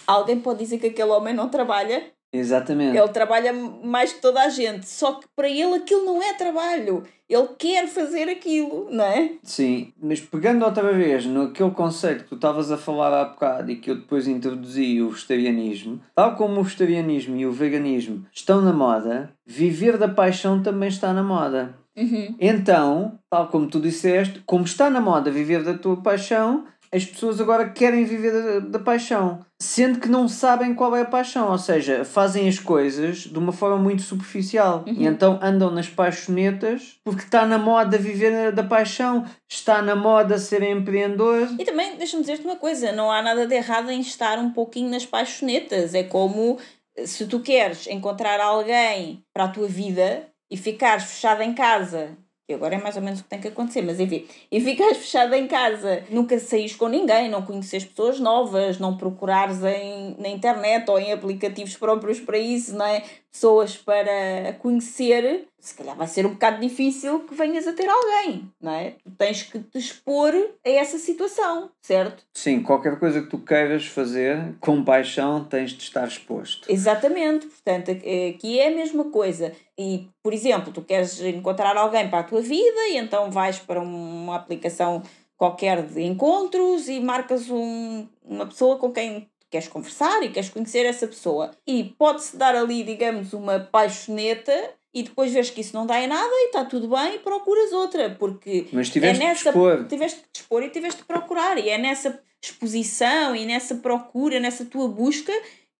alguém pode dizer que aquele homem não trabalha? Exatamente. Ele trabalha mais que toda a gente, só que para ele aquilo não é trabalho. Ele quer fazer aquilo, não é? Sim, mas pegando outra vez naquele conceito que tu estavas a falar há bocado e que eu depois introduzi, o vegetarianismo, tal como o vegetarianismo e o veganismo estão na moda, viver da paixão também está na moda. Uhum. Então, tal como tu disseste, como está na moda viver da tua paixão, as pessoas agora querem viver da, da, paixão, sendo que não sabem qual é a paixão, ou seja, fazem as coisas de uma forma muito superficial Uhum. e então andam nas paixonetas porque está na moda viver da paixão, está na moda ser empreendedor. E também, deixa-me dizer-te uma coisa, não há nada de errado em estar um pouquinho nas paixonetas. É como eh, se tu queres encontrar alguém para a tua vida e ficares fechado em casa, agora é mais ou menos o que tem que acontecer, mas enfim, e ficares fechado em casa, nunca saís com ninguém, não conheces pessoas novas, não procurares em, na internet ou em aplicativos próprios para isso, não é? Pessoas para conhecer, se calhar vai ser um bocado difícil que venhas a ter alguém, não é? Tu tens que te expor a essa situação, certo? Sim, qualquer coisa que tu queiras fazer com paixão tens de estar exposto. Exatamente, portanto, aqui é a mesma coisa. E, por exemplo, tu queres encontrar alguém para a tua vida e então vais para uma aplicação qualquer de encontros e marcas um, uma pessoa com quem queres conversar e queres conhecer essa pessoa. E pode-se dar ali, digamos, uma paixoneta e depois vês que isso não dá em nada e está tudo bem e procuras outra, porque Mas tiveste é de nessa, expor. tiveste que te expor e tiveste de procurar. E é nessa exposição e nessa procura, nessa tua busca,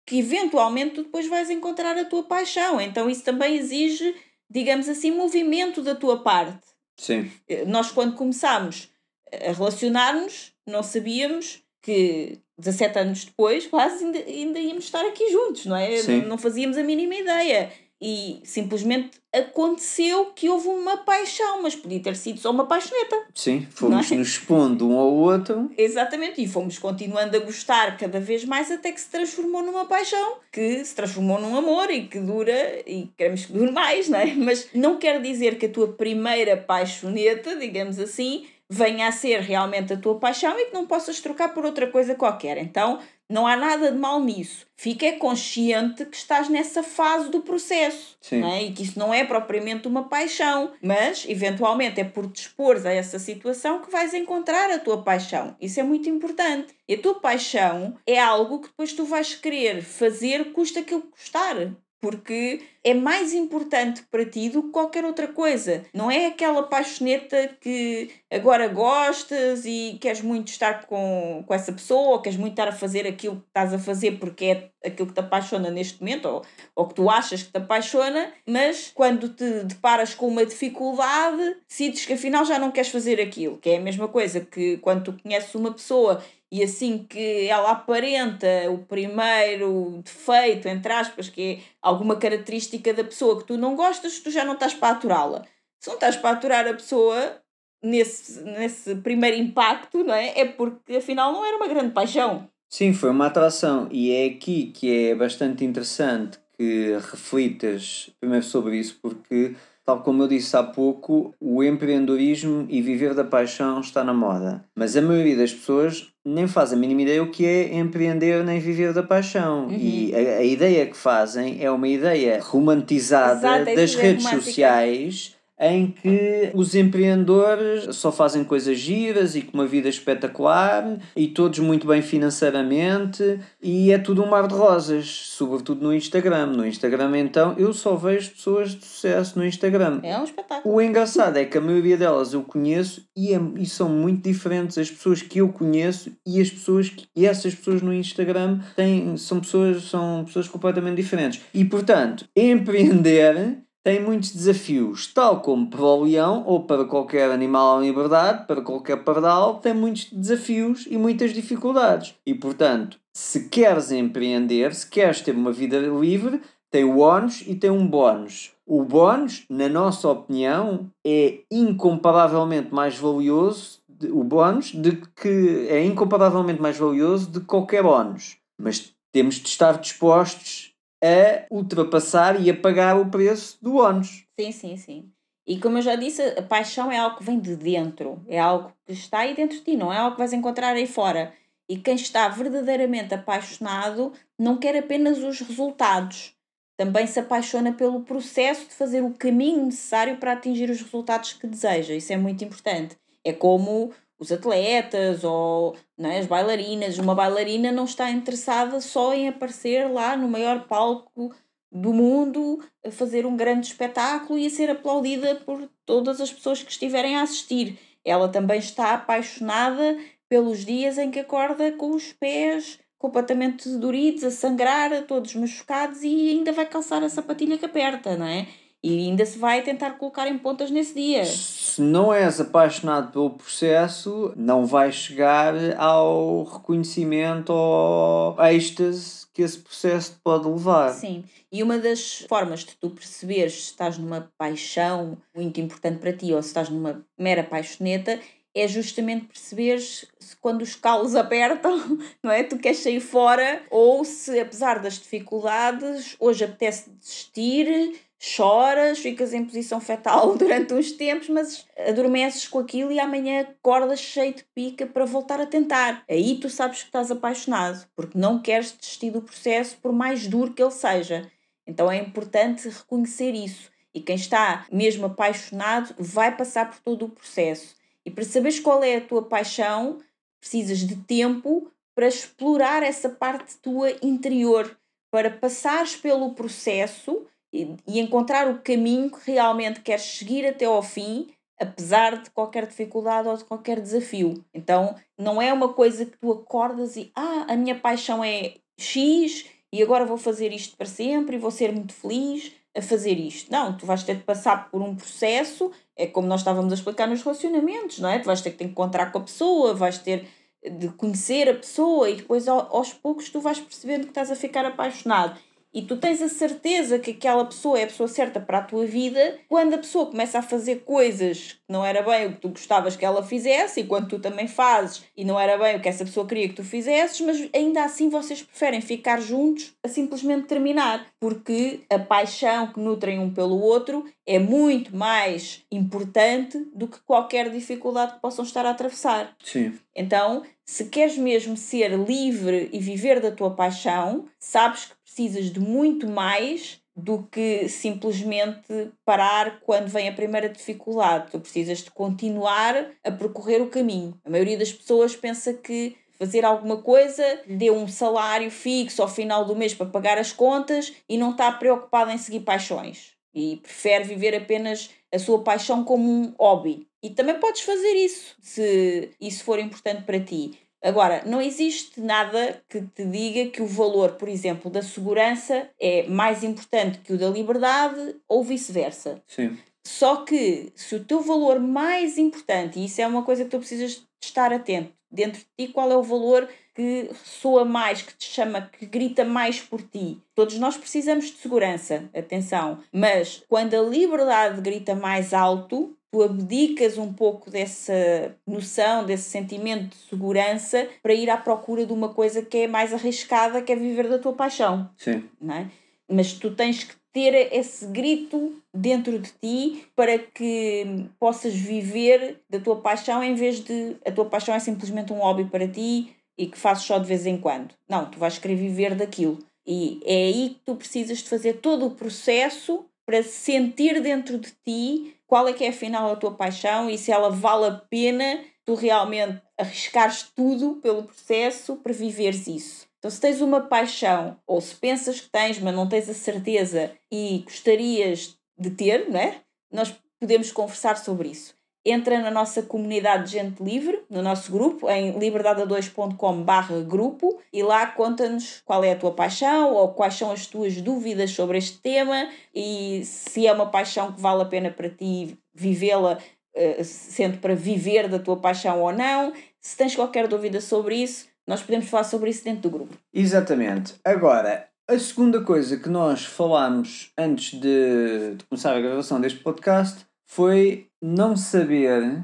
que eventualmente tu depois vais encontrar a tua paixão. Então isso também exige, digamos assim, movimento da tua parte. Sim, Eh, Nós, quando começámos a relacionar-nos, não sabíamos que 17 anos depois quase ainda, ainda íamos estar aqui juntos, não é? Sim. Não, fazíamos a mínima ideia. E simplesmente aconteceu que houve uma paixão, mas podia ter sido só uma paixoneta. sim, fomos é? nos expondo um ao outro. Exatamente, e fomos continuando a gostar cada vez mais até que se transformou numa paixão, que se transformou num amor e que dura, e queremos que dure mais, não é? Mas não quer dizer que a tua primeira paixoneta, digamos assim, venha a ser realmente a tua paixão e que não possas trocar por outra coisa qualquer. Então, não há nada de mal nisso. Fica consciente que estás nessa fase do processo é? e que isso não é propriamente uma paixão, mas eventualmente é por expores a essa situação que vais encontrar a tua paixão. Isso é muito importante. E a tua paixão é algo que depois tu vais querer fazer, custa aquilo que custar. Porque é mais importante para ti do que qualquer outra coisa. Não é aquela paixoneta que agora gostas e queres muito estar com, com essa pessoa, ou queres muito estar a fazer aquilo que estás a fazer porque é aquilo que te apaixona neste momento, ou, ou que tu achas que te apaixona, mas quando te deparas com uma dificuldade, decides que afinal já não queres fazer aquilo, que é a mesma coisa que quando tu conheces uma pessoa e assim que ela aparenta o primeiro defeito, entre aspas, que é alguma característica da pessoa que tu não gostas, tu já não estás para aturá-la. Se não estás para aturar a pessoa nesse, nesse primeiro impacto, não é? É porque afinal não era uma grande paixão. Sim, foi uma atração e é aqui que é bastante interessante que reflitas primeiro sobre isso, porque, tal como eu disse há pouco, o empreendedorismo e viver da paixão está na moda. Mas a maioria das pessoas nem faz a mínima ideia o que é empreender nem viver da paixão. Uhum. E a, a ideia que fazem é uma ideia romantizada Exato, das é redes sociais em que os empreendedores só fazem coisas giras e com uma vida espetacular e todos muito bem financeiramente e é tudo um mar de rosas, sobretudo no Instagram. No Instagram, então, eu só vejo pessoas de sucesso no Instagram. É um espetáculo. O engraçado é que a maioria delas eu conheço e, é- e são muito diferentes as pessoas que eu conheço e as pessoas que e essas pessoas no Instagram têm, são pessoas são pessoas completamente diferentes. E portanto, empreender tem muitos desafios, tal como para o leão ou para qualquer animal em liberdade, para qualquer pardal, tem muitos desafios e muitas dificuldades. E portanto, se queres empreender, se queres ter uma vida livre, tem o ónus e tem um bónus. O bónus, na nossa opinião, é incomparavelmente mais valioso, o bónus, de que é incomparavelmente mais valioso de qualquer ónus. Mas temos de estar dispostos a ultrapassar e a pagar o preço do ónus. Sim, sim, sim. E como eu já disse, a paixão é algo que vem de dentro, é algo que está aí dentro de ti, não é algo que vais encontrar aí fora. E quem está verdadeiramente apaixonado não quer apenas os resultados, também se apaixona pelo processo de fazer o caminho necessário para atingir os resultados que deseja. Isso é muito importante. É como os atletas ou é, as bailarinas. Uma bailarina não está interessada só em aparecer lá no maior palco do mundo, a fazer um grande espetáculo e a ser aplaudida por todas as pessoas que estiverem a assistir. Ela também está apaixonada pelos dias em que acorda com os pés completamente doridos, a sangrar, todos machucados e ainda vai calçar a sapatilha que aperta, não é? E ainda se vai tentar colocar em pontas nesse dia. Se não és apaixonado pelo processo, não vais chegar ao reconhecimento ou êxtase que esse processo te pode levar. Sim, e uma das formas de tu perceberes se estás numa paixão muito importante para ti ou se estás numa mera paixoneta é justamente perceber se quando os calos apertam, não é? Tu queres sair fora, ou se apesar das dificuldades, hoje apetece desistir, choras, ficas em posição fetal durante uns tempos, mas adormeces com aquilo e amanhã acordas cheio de pica para voltar a tentar. Aí tu sabes que estás apaixonado, porque não queres desistir do processo, por mais duro que ele seja. Então é importante reconhecer isso. E quem está mesmo apaixonado vai passar por todo o processo e para saberes qual é a tua paixão, precisas de tempo para explorar essa parte tua interior, para passares pelo processo e, e encontrar o caminho que realmente queres seguir até ao fim, apesar de qualquer dificuldade ou de qualquer desafio. Então, não é uma coisa que tu acordas e, ah, a minha paixão é X e agora vou fazer isto para sempre e vou ser muito feliz a fazer isto. Não, tu vais ter de passar por um processo, é como nós estávamos a explicar nos relacionamentos, não é? Tu vais ter que encontrar com a pessoa, vais ter de conhecer a pessoa e depois aos poucos tu vais percebendo que estás a ficar apaixonado e tu tens a certeza que aquela pessoa é a pessoa certa para a tua vida, quando a pessoa começa a fazer coisas que não era bem o que tu gostavas que ela fizesse, e quando tu também fazes e não era bem o que essa pessoa queria que tu fizesses, mas ainda assim vocês preferem ficar juntos a simplesmente terminar, porque a paixão que nutrem um pelo outro é muito mais importante do que qualquer dificuldade que possam estar a atravessar. Sim. Então, se queres mesmo ser livre e viver da tua paixão, sabes que precisas de muito mais do que simplesmente parar quando vem a primeira dificuldade. Tu precisas de continuar a percorrer o caminho. A maioria das pessoas pensa que fazer alguma coisa dê um salário fixo ao final do mês para pagar as contas e não está preocupado em seguir paixões. E prefere viver apenas a sua paixão como um hobby. E também podes fazer isso, se isso for importante para ti. Agora, não existe nada que te diga que o valor, por exemplo, da segurança é mais importante que o da liberdade ou vice-versa. Sim. Só que se o teu valor mais importante, e isso é uma coisa que tu precisas estar atento, dentro de ti, qual é o valor que ressoa mais, que te chama, que grita mais por ti. Todos nós precisamos de segurança, atenção, mas quando a liberdade grita mais alto, tu abdicas um pouco dessa noção, desse sentimento de segurança para ir à procura de uma coisa que é mais arriscada, que é viver da tua paixão. Sim. Não é? Mas tu tens que ter esse grito dentro de ti para que possas viver da tua paixão em vez de a tua paixão é simplesmente um hobby para ti e que fazes só de vez em quando. Não, tu vais querer viver daquilo. E é aí que tu precisas de fazer todo o processo para sentir dentro de ti qual é que é afinal a tua paixão e se ela vale a pena tu realmente arriscares tudo pelo processo para viveres isso. Então, se tens uma paixão, ou se pensas que tens, mas não tens a certeza e gostarias de ter, não é? Nós podemos conversar sobre isso entra na nossa comunidade de gente livre, no nosso grupo, em liberdade2.com grupo e lá conta-nos qual é a tua paixão ou quais são as tuas dúvidas sobre este tema e se é uma paixão que vale a pena para ti vivê-la, uh, sendo para viver da tua paixão ou não. Se tens qualquer dúvida sobre isso, nós podemos falar sobre isso dentro do grupo. Exatamente. Agora, a segunda coisa que nós falámos antes de, de começar a gravação deste podcast foi não saber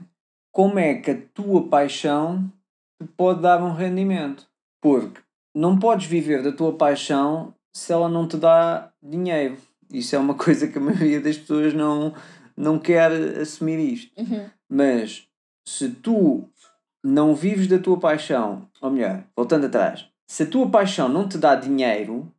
como é que a tua paixão te pode dar um rendimento. Porque não podes viver da tua paixão se ela não te dá dinheiro. Isso é uma coisa que a maioria das pessoas não, não quer assumir isto. Uhum. Mas se tu não vives da tua paixão, ou melhor, voltando atrás, se a tua paixão não te dá dinheiro,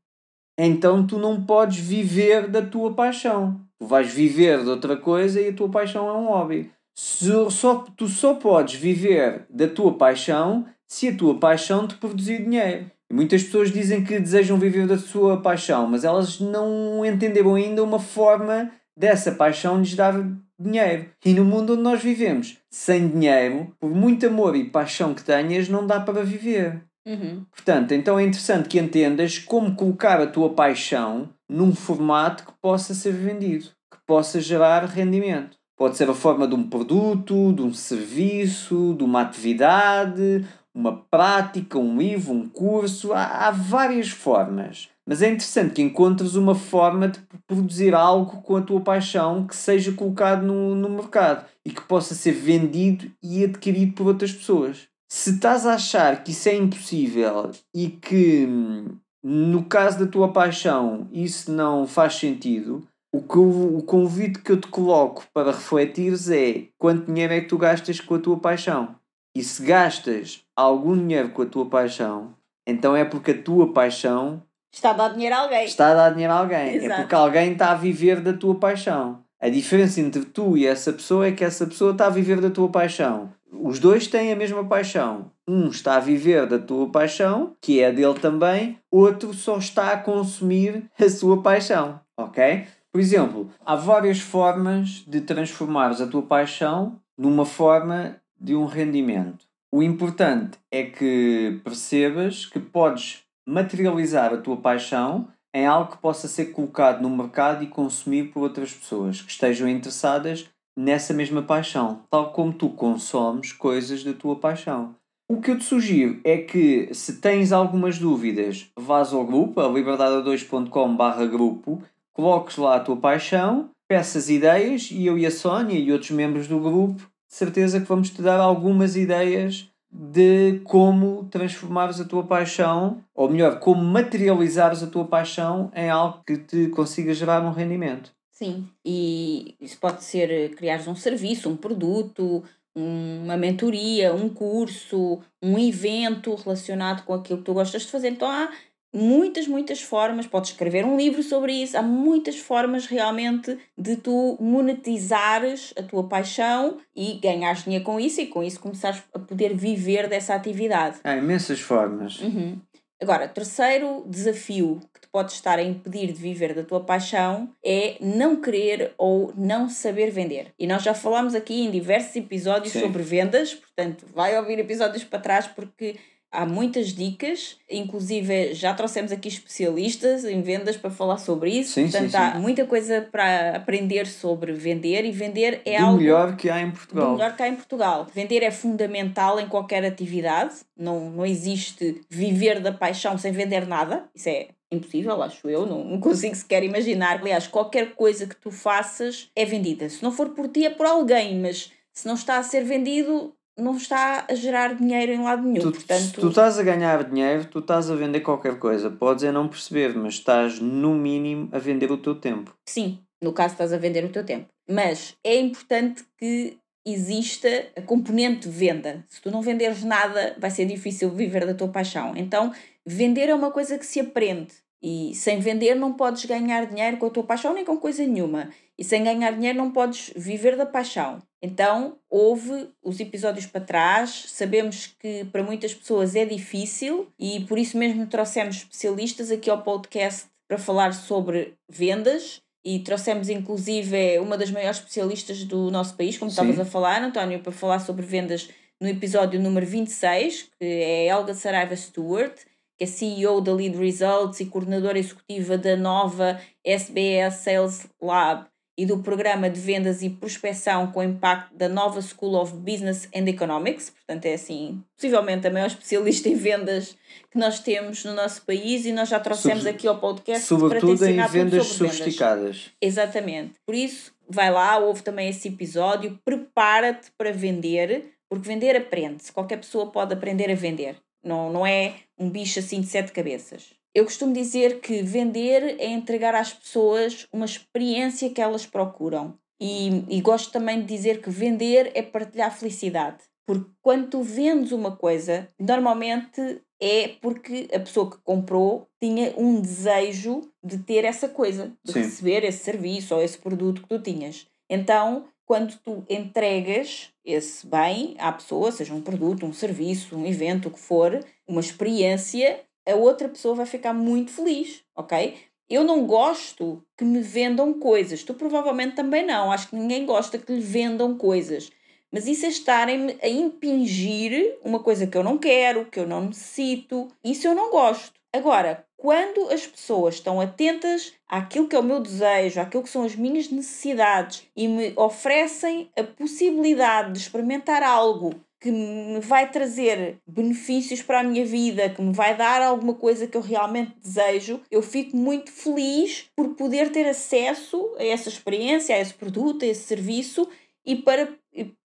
então tu não podes viver da tua paixão. Tu vais viver de outra coisa e a tua paixão é um hobby. Se- Só, tu só podes viver da tua paixão se a tua paixão te produzir dinheiro. E muitas pessoas dizem que desejam viver da sua paixão, mas elas não entenderam ainda uma forma dessa paixão lhes dar dinheiro. E no mundo onde nós vivemos, sem dinheiro, por muito amor e paixão que tenhas, não dá para viver. Uhum. Portanto, então é interessante que entendas como colocar a tua paixão num formato que possa ser vendido, que possa gerar rendimento. Pode ser a forma de um produto, de um serviço, de uma atividade, uma prática, um livro, um curso. Há, há várias formas. Mas é interessante que encontres uma forma de produzir algo com a tua paixão que seja colocado no, no mercado e que possa ser vendido e adquirido por outras pessoas. Se estás a achar que isso é impossível e que hum, no caso da tua paixão isso não faz sentido, o, que, eu- o convite que eu te coloco para refletires é quanto dinheiro é que tu gastas com a tua paixão. E se gastas algum dinheiro com a tua paixão, então é porque a tua paixão Está a dar dinheiro a alguém. está a dar dinheiro a alguém. É Exato. porque alguém está a viver da tua paixão. A diferença entre tu e essa pessoa é que essa pessoa está a viver da tua paixão. Os dois têm a mesma paixão. Um está a viver da tua paixão, que é dele também, outro só está a consumir a sua paixão. Ok? Por exemplo, há várias formas de transformares a tua paixão numa forma de um rendimento. O importante é que percebas que podes materializar a tua paixão em algo que possa ser colocado no mercado e consumido por outras pessoas que estejam interessadas nessa mesma paixão, tal como tu consomes coisas da tua paixão. O que eu te sugiro é que, se tens algumas dúvidas, vás ao grupo, a liberdade2.com grupo, coloques lá a tua paixão, peças ideias e eu e a Sónia e outros membros do grupo, de certeza que vamos te dar algumas ideias de como transformares a tua paixão, ou melhor, como materializares a tua paixão em algo que te consiga gerar um rendimento. Sim, e isso pode ser criares um serviço, um produto, uma mentoria, um curso, um evento relacionado com aquilo que tu gostas de fazer. Então há muitas, muitas formas. Podes escrever um livro sobre isso. Há muitas formas realmente de tu monetizares a tua paixão e ganhares dinheiro com isso e com isso começares a poder viver dessa atividade. Há imensas formas. Uhum. Agora, terceiro desafio te pode estar a impedir de viver da tua paixão é não querer ou não saber vender. E nós já falámos aqui em diversos episódios Sim. sobre vendas, portanto, vai ouvir episódios para trás porque há muitas dicas, inclusive já trouxemos aqui especialistas em vendas para falar sobre isso. Sim, portanto, sim, há sim. muita coisa para aprender sobre vender e vender é do algo melhor que há em do Portugal. melhor cá em Portugal. Vender é fundamental em qualquer atividade. Não, não existe viver da paixão sem vender nada. Isso é impossível, acho eu. Não, não consigo sequer imaginar. Aliás, qualquer coisa que tu faças é vendida. Se não for por ti, é por alguém. Mas se não está a ser vendido, não está a gerar dinheiro em lado nenhum. Tu, Portanto, tu estás a ganhar dinheiro, tu estás a vender qualquer coisa. Podes é não perceber, mas estás no mínimo a vender o teu tempo. Sim, no caso estás a vender o teu tempo. Mas é importante que exista a componente de venda. Se tu não venderes nada, vai ser difícil viver da tua paixão. Então, vender é uma coisa que se aprende. E sem vender não podes ganhar dinheiro com a tua paixão nem com coisa nenhuma. E sem ganhar dinheiro não podes viver da paixão. Então, houve os episódios para trás, sabemos que para muitas pessoas é difícil e por isso mesmo trouxemos especialistas aqui ao podcast para falar sobre vendas e trouxemos inclusive uma das maiores especialistas do nosso país, como Sim. estavas a falar, António, para falar sobre vendas no episódio número 26, que é Helga Saraiva Stewart, que é CEO da Lead Results e coordenadora executiva da nova SBS Sales Lab e do programa de vendas e prospecção com impacto da nova School of Business and Economics. Portanto, é assim, possivelmente a maior especialista em vendas que nós temos no nosso país e nós já trouxemos aqui ao podcast para te Sobretudo em ensinar tudo vendas sobre vendas. sofisticadas. Exatamente. Por isso, vai lá, ouve também esse episódio, prepara-te para vender, porque vender aprende-se. Qualquer pessoa pode aprender a vender. Não, não é um bicho assim de sete cabeças. Eu costumo dizer que vender é entregar às pessoas uma experiência que elas procuram. E, e gosto também de dizer que vender é partilhar felicidade. Porque quando tu vendes uma coisa, normalmente é porque a pessoa que comprou tinha um desejo de ter essa coisa, de Sim. receber esse serviço ou esse produto que tu tinhas. Então, quando tu entregas esse bem à pessoa, seja um produto, um serviço, um evento, o que for, uma experiência, a outra pessoa vai ficar muito feliz, ok? Eu não gosto que me vendam coisas. Tu provavelmente também não. Acho que ninguém gosta que lhe vendam coisas. Mas isso é estarem a impingir uma coisa que eu não quero, que eu não necessito. Isso eu não gosto. Agora, quando as pessoas estão atentas àquilo que é o meu desejo, àquilo que são as minhas necessidades e me oferecem a possibilidade de experimentar algo que me vai trazer benefícios para a minha vida, que me vai dar alguma coisa que eu realmente desejo, eu fico muito feliz por poder ter acesso a essa experiência, a esse produto, a esse serviço e para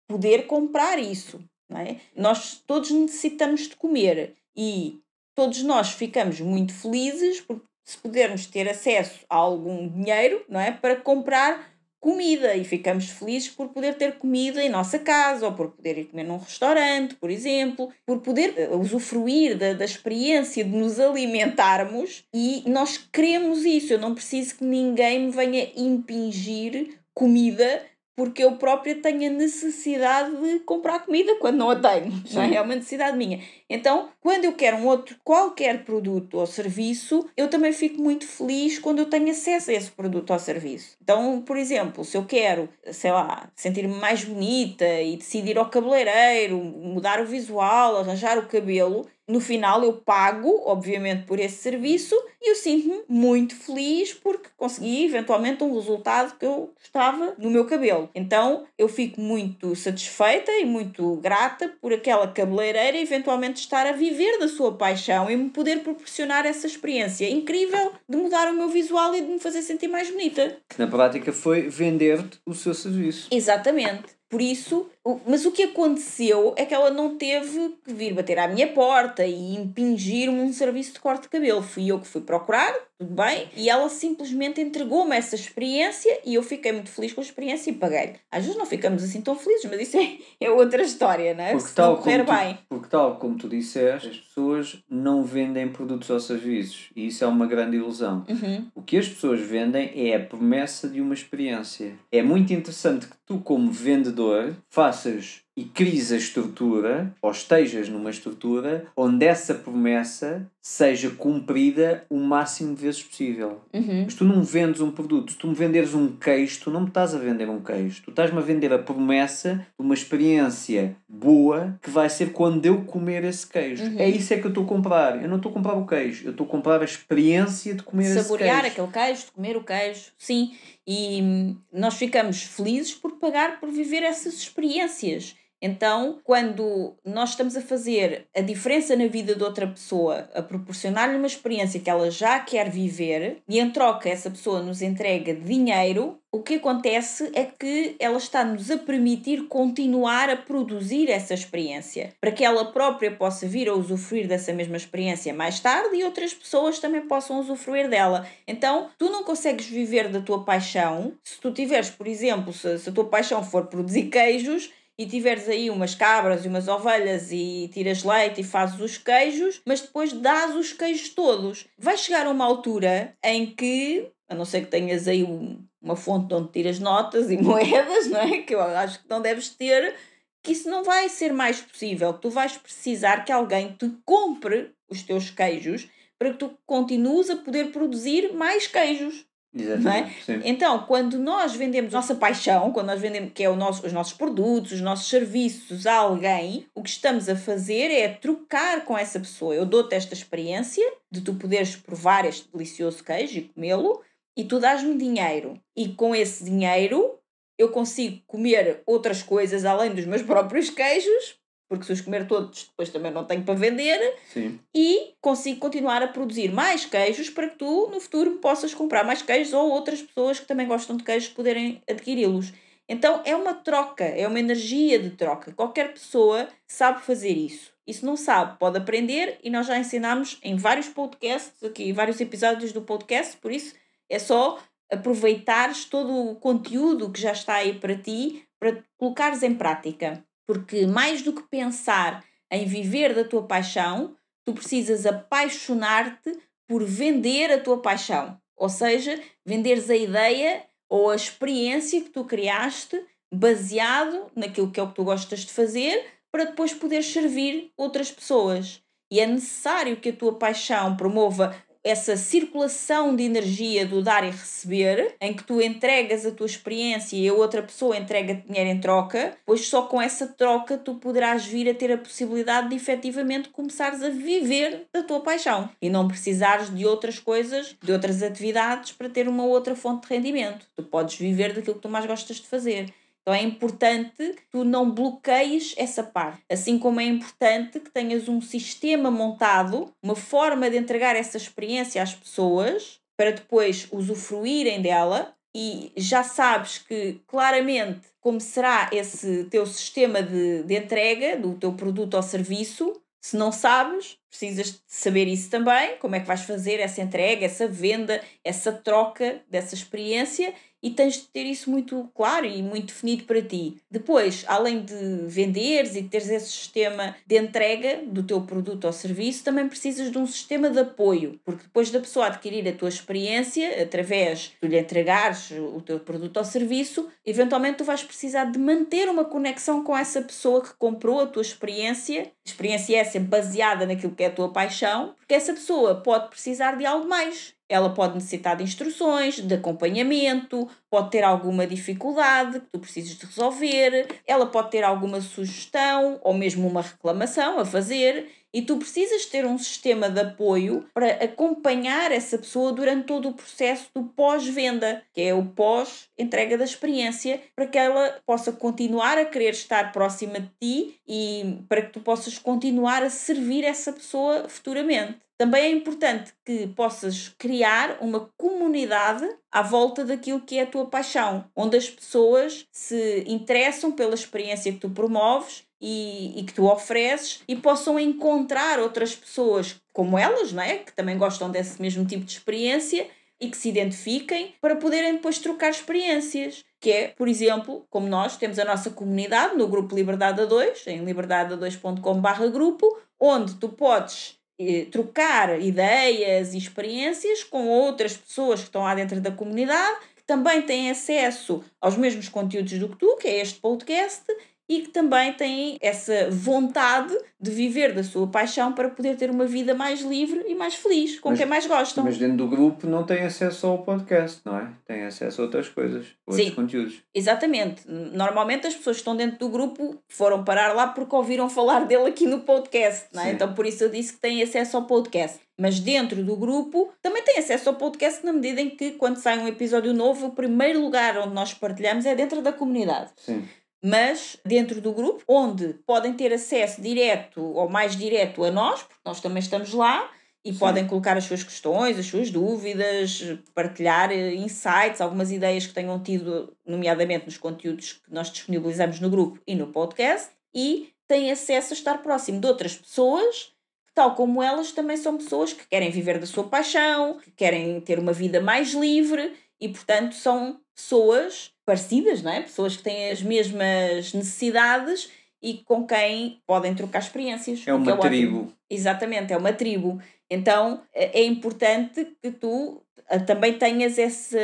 poder comprar isso. É? Nós todos necessitamos de comer e todos nós ficamos muito felizes por se pudermos ter acesso a algum dinheiro não é? para comprar comida e ficamos felizes por poder ter comida em nossa casa ou por poder ir comer num restaurante, por exemplo, por poder eh, usufruir da, da experiência de nos alimentarmos e nós queremos isso. Eu não preciso que ninguém me venha impingir comida porque eu própria tenho a necessidade de comprar comida quando não a tenho, não é? é uma necessidade minha. Então, quando eu quero um outro, qualquer produto ou serviço, eu também fico muito feliz quando eu tenho acesso a esse produto ou serviço. Então, por exemplo, se eu quero, sei lá, sentir-me mais bonita e decidir ao cabeleireiro, mudar o visual, arranjar o cabelo, no final eu pago, obviamente, por esse serviço e eu sinto-me muito feliz porque consegui eventualmente um resultado que eu gostava no meu cabelo. Então eu fico muito satisfeita e muito grata por aquela cabeleireira eventualmente estar a viver da sua paixão e me poder proporcionar essa experiência incrível de mudar o meu visual e de me fazer sentir mais bonita. Que na prática foi vender-te o seu serviço. Exatamente. Por isso, mas o que aconteceu é que ela não teve que vir bater à minha porta e impingir-me um serviço de corte de cabelo. Fui eu que fui procurar, tudo bem, e ela simplesmente entregou-me essa experiência e eu fiquei muito feliz com a experiência e paguei-lhe. Às vezes não ficamos assim tão felizes, mas isso é, é outra história, não é? Porque tal, como bem. tu, porque tal como tu disseste, as pessoas não vendem produtos ou serviços e isso é uma grande ilusão. Uhum. O que as pessoas vendem é a promessa de uma experiência. É muito interessante que tu, como vendedor, faças pássaros e cries a estrutura, ou estejas numa estrutura, onde essa promessa seja cumprida o máximo de vezes possível. Uhum. Mas tu não vendes um produto. Se tu me venderes um queijo, tu não me estás a vender um queijo. Tu estás-me a vender a promessa de uma experiência boa que vai ser quando eu comer esse queijo. Uhum. É isso é que eu estou a comprar. Eu não estou a comprar o queijo. Eu estou a comprar a experiência de comer Saborear esse queijo. aquele queijo, de comer o queijo, sim. E hum, nós ficamos felizes por pagar por viver essas experiências. Então, quando nós estamos a fazer a diferença na vida de outra pessoa, a proporcionar-lhe uma experiência que ela já quer viver, e em troca essa pessoa nos entrega dinheiro, o que acontece é que ela está-nos a permitir continuar a produzir essa experiência, para que ela própria possa vir a usufruir dessa mesma experiência mais tarde e outras pessoas também possam usufruir dela. Então, tu não consegues viver da tua paixão se tu tiveres, por exemplo, se, se a tua paixão for produzir queijos e tiveres aí umas cabras e umas ovelhas e tiras leite e fazes os queijos, mas depois dás os queijos todos. Vai chegar uma altura em que, a não ser que tenhas aí um, uma fonte de onde tiras notas e moedas, não é? Que eu acho que não deves ter, que isso não vai ser mais possível. Tu vais precisar que alguém te compre os teus queijos para que tu continues a poder produzir mais queijos. Exatamente. Sim. Então, quando nós vendemos nossa paixão, quando nós vendemos que é o nosso, os nossos produtos, os nossos serviços a alguém, o que estamos a fazer é trocar com essa pessoa. Eu dou-te esta experiência de tu poderes provar este delicioso queijo e comê-lo, e tu dás-me dinheiro. E com esse dinheiro eu consigo comer outras coisas além dos meus próprios queijos, porque se os comer todos depois também não tenho para vender, Sim. e consigo continuar a produzir mais queijos para que tu no futuro possas comprar mais queijos ou outras pessoas que também gostam de queijos poderem adquiri-los. Então é uma troca, é uma energia de troca. Qualquer pessoa sabe fazer isso. E se não sabe, pode aprender e nós já ensinamos em vários podcasts, aqui vários episódios do podcast, por isso é só aproveitares todo o conteúdo que já está aí para ti para colocares em prática. Porque mais do que pensar em viver da tua paixão, tu precisas apaixonar-te por vender a tua paixão. Ou seja, venderes a ideia ou a experiência que tu criaste baseado naquilo que é o que tu gostas de fazer para depois poderes servir outras pessoas. E é necessário que a tua paixão promova essa circulação de energia do dar e receber, em que tu entregas a tua experiência e a outra pessoa entrega dinheiro em troca, pois só com essa troca tu poderás vir a ter a possibilidade de efetivamente começares a viver da tua paixão e não precisares de outras coisas, de outras atividades para ter uma outra fonte de rendimento. Tu podes viver daquilo que tu mais gostas de fazer. Então é importante que tu não bloqueies essa parte. Assim como é importante que tenhas um sistema montado, uma forma de entregar essa experiência às pessoas para depois usufruírem dela e já sabes que claramente como será esse teu sistema de, de entrega do teu produto ou serviço. Se não sabes, precisas saber isso também, como é que vais fazer essa entrega, essa venda, essa troca dessa experiência e tens de ter isso muito claro e muito definido para ti. Depois, além de venderes e de teres esse sistema de entrega do teu produto ou serviço, também precisas de um sistema de apoio, porque depois da pessoa adquirir a tua experiência, através de lhe entregares o teu produto ou serviço, eventualmente tu vais precisar de manter uma conexão com essa pessoa que comprou a tua experiência, experiência essa baseada naquilo que é a tua paixão, porque essa pessoa pode precisar de algo mais. Ela pode necessitar de instruções, de acompanhamento, pode ter alguma dificuldade que tu precisas de resolver, ela pode ter alguma sugestão ou mesmo uma reclamação a fazer e tu precisas ter um sistema de apoio para acompanhar essa pessoa durante todo o processo do pós-venda, que é o pós-entrega da experiência, para que ela possa continuar a querer estar próxima de ti e para que tu possas continuar a servir essa pessoa futuramente. Também é importante que possas criar uma comunidade à volta daquilo que é a tua paixão, onde as pessoas se interessam pela experiência que tu promoves e, e, que tu ofereces e possam encontrar outras pessoas como elas, não é? que também gostam desse mesmo tipo de experiência e que se identifiquem para poderem depois trocar experiências. Que é, por exemplo, como nós temos a nossa comunidade no grupo Liberdade a 2, em liberdade2.com.br grupo, onde tu podes eh, trocar ideias e experiências com outras pessoas que estão lá dentro da comunidade, que também têm acesso aos mesmos conteúdos do que tu, que é este podcast, e que também têm essa vontade de viver da sua paixão para poder ter uma vida mais livre e mais feliz, com mas, quem mais gostam. Mas dentro do grupo não tem acesso ao podcast, não é? Tem acesso a outras coisas, outros Sim, conteúdos. Exatamente. Normalmente as pessoas que estão dentro do grupo foram parar lá porque ouviram falar dele aqui no podcast, não é? Sim. Então por isso eu disse que têm acesso ao podcast. Mas dentro do grupo também tem acesso ao podcast na medida em que, quando sai um episódio novo, o primeiro lugar onde nós partilhamos é dentro da comunidade. Sim mas dentro do grupo, onde podem ter acesso direto ou mais direto a nós, porque nós também estamos lá, e Sim. podem colocar as suas questões, as suas dúvidas, partilhar eh, insights, algumas ideias que tenham tido, nomeadamente nos conteúdos que nós disponibilizamos no grupo e no podcast, e têm acesso a estar próximo de outras pessoas que, tal como elas, também são pessoas que querem viver da sua paixão, que querem ter uma vida mais livre e, portanto, são pessoas parecidas, não é? Pessoas que têm as mesmas necessidades e com quem podem trocar experiências. É uma é tribo. Ótimo. Exatamente, é uma tribo. Então é, é importante que tu eh, também tenhas essa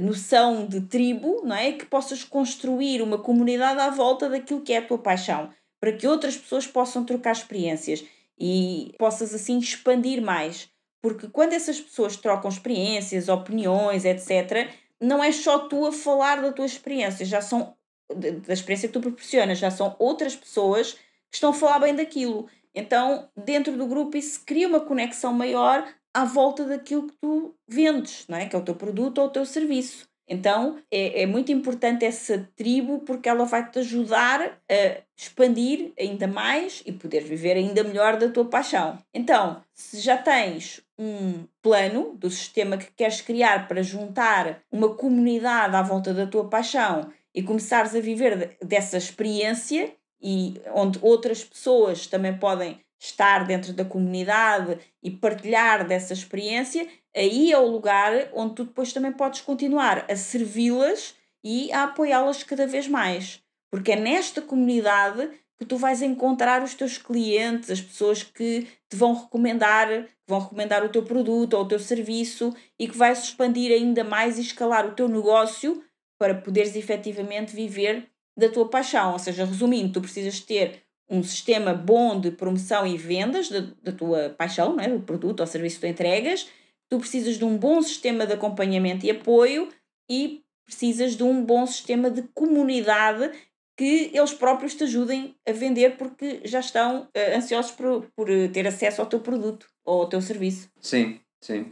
noção de tribo, não é? Que possas construir uma comunidade à volta daquilo que é a tua paixão, para que outras pessoas possam trocar experiências e possas assim expandir mais. Porque quando essas pessoas trocam experiências, opiniões, etc., não é só tu a falar da tua experiência, já são da experiência que tu proporcionas, já são outras pessoas que estão a falar bem daquilo. Então, dentro do grupo, isso cria uma conexão maior à volta daquilo que tu vendes, não é? que é o teu produto ou o teu serviço. Então é, é muito importante essa tribo porque ela vai te ajudar a expandir ainda mais e poder viver ainda melhor da tua paixão. Então, se já tens um plano do sistema que queres criar para juntar uma comunidade à volta da tua paixão e começares a viver dessa experiência e onde outras pessoas também podem estar dentro da comunidade e partilhar dessa experiência, aí é o lugar onde tu depois também podes continuar a servi-las e a apoiá-las cada vez mais. Porque é nesta comunidade que tu vais encontrar os teus clientes, as pessoas que te vão recomendar, vão recomendar o teu produto ou o teu serviço e que vais expandir ainda mais e escalar o teu negócio para poderes efetivamente viver da tua paixão. Ou seja, resumindo, tu precisas ter um sistema bom de promoção e vendas da, da tua paixão, né? do produto ou serviço que tu entregas, tu precisas de um bom sistema de acompanhamento e apoio e precisas de um bom sistema de comunidade que eles próprios te ajudem a vender porque já estão uh, ansiosos por, por eh, ter acesso ao teu produto ou ao teu serviço. Sim, sim.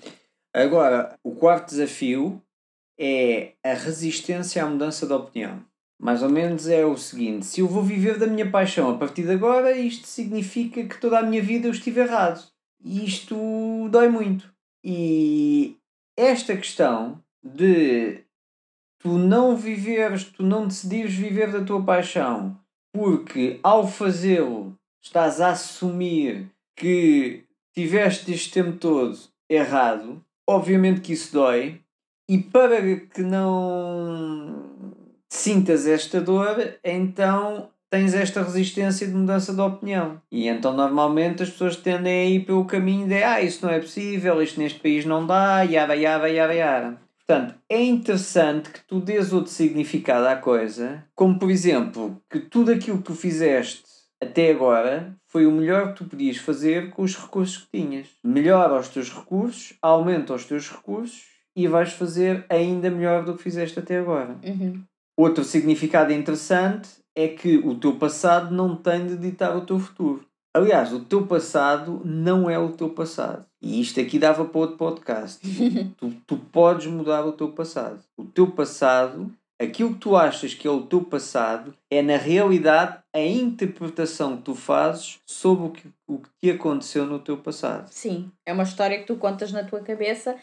Agora, o quarto desafio é a resistência à mudança de opinião. Mais ou menos é o seguinte: se eu vou viver da minha paixão a partir de agora, isto significa que toda a minha vida eu estive errado. E isto dói muito. E esta questão de tu não viveres, tu não decidires viver da tua paixão, porque ao fazê-lo estás a assumir que tiveste este tempo todo errado, obviamente que isso dói, e para que não sintas esta dor, então tens esta resistência de mudança de opinião. E então normalmente as pessoas tendem a ir pelo caminho de ah, isso não é possível, isto neste país não dá, yara, yara, yara, yara. Portanto, é interessante que tu dês outro significado à coisa, como por exemplo, que tudo aquilo que tu fizeste até agora foi o melhor que tu podias fazer com os recursos que tinhas. Melhora os teus recursos, aumenta os teus recursos e vais fazer ainda melhor do que fizeste até agora. Uhum. Outro significado interessante é que o teu passado não tem de ditar o teu futuro. Aliás, o teu passado não é o teu passado. E isto aqui dava para outro podcast. tu, tu podes mudar o teu passado. O teu passado, aquilo que tu achas que é o teu passado, é na realidade a interpretação que tu fazes sobre o que, o que te aconteceu no teu passado. Sim, é uma história que tu contas na tua cabeça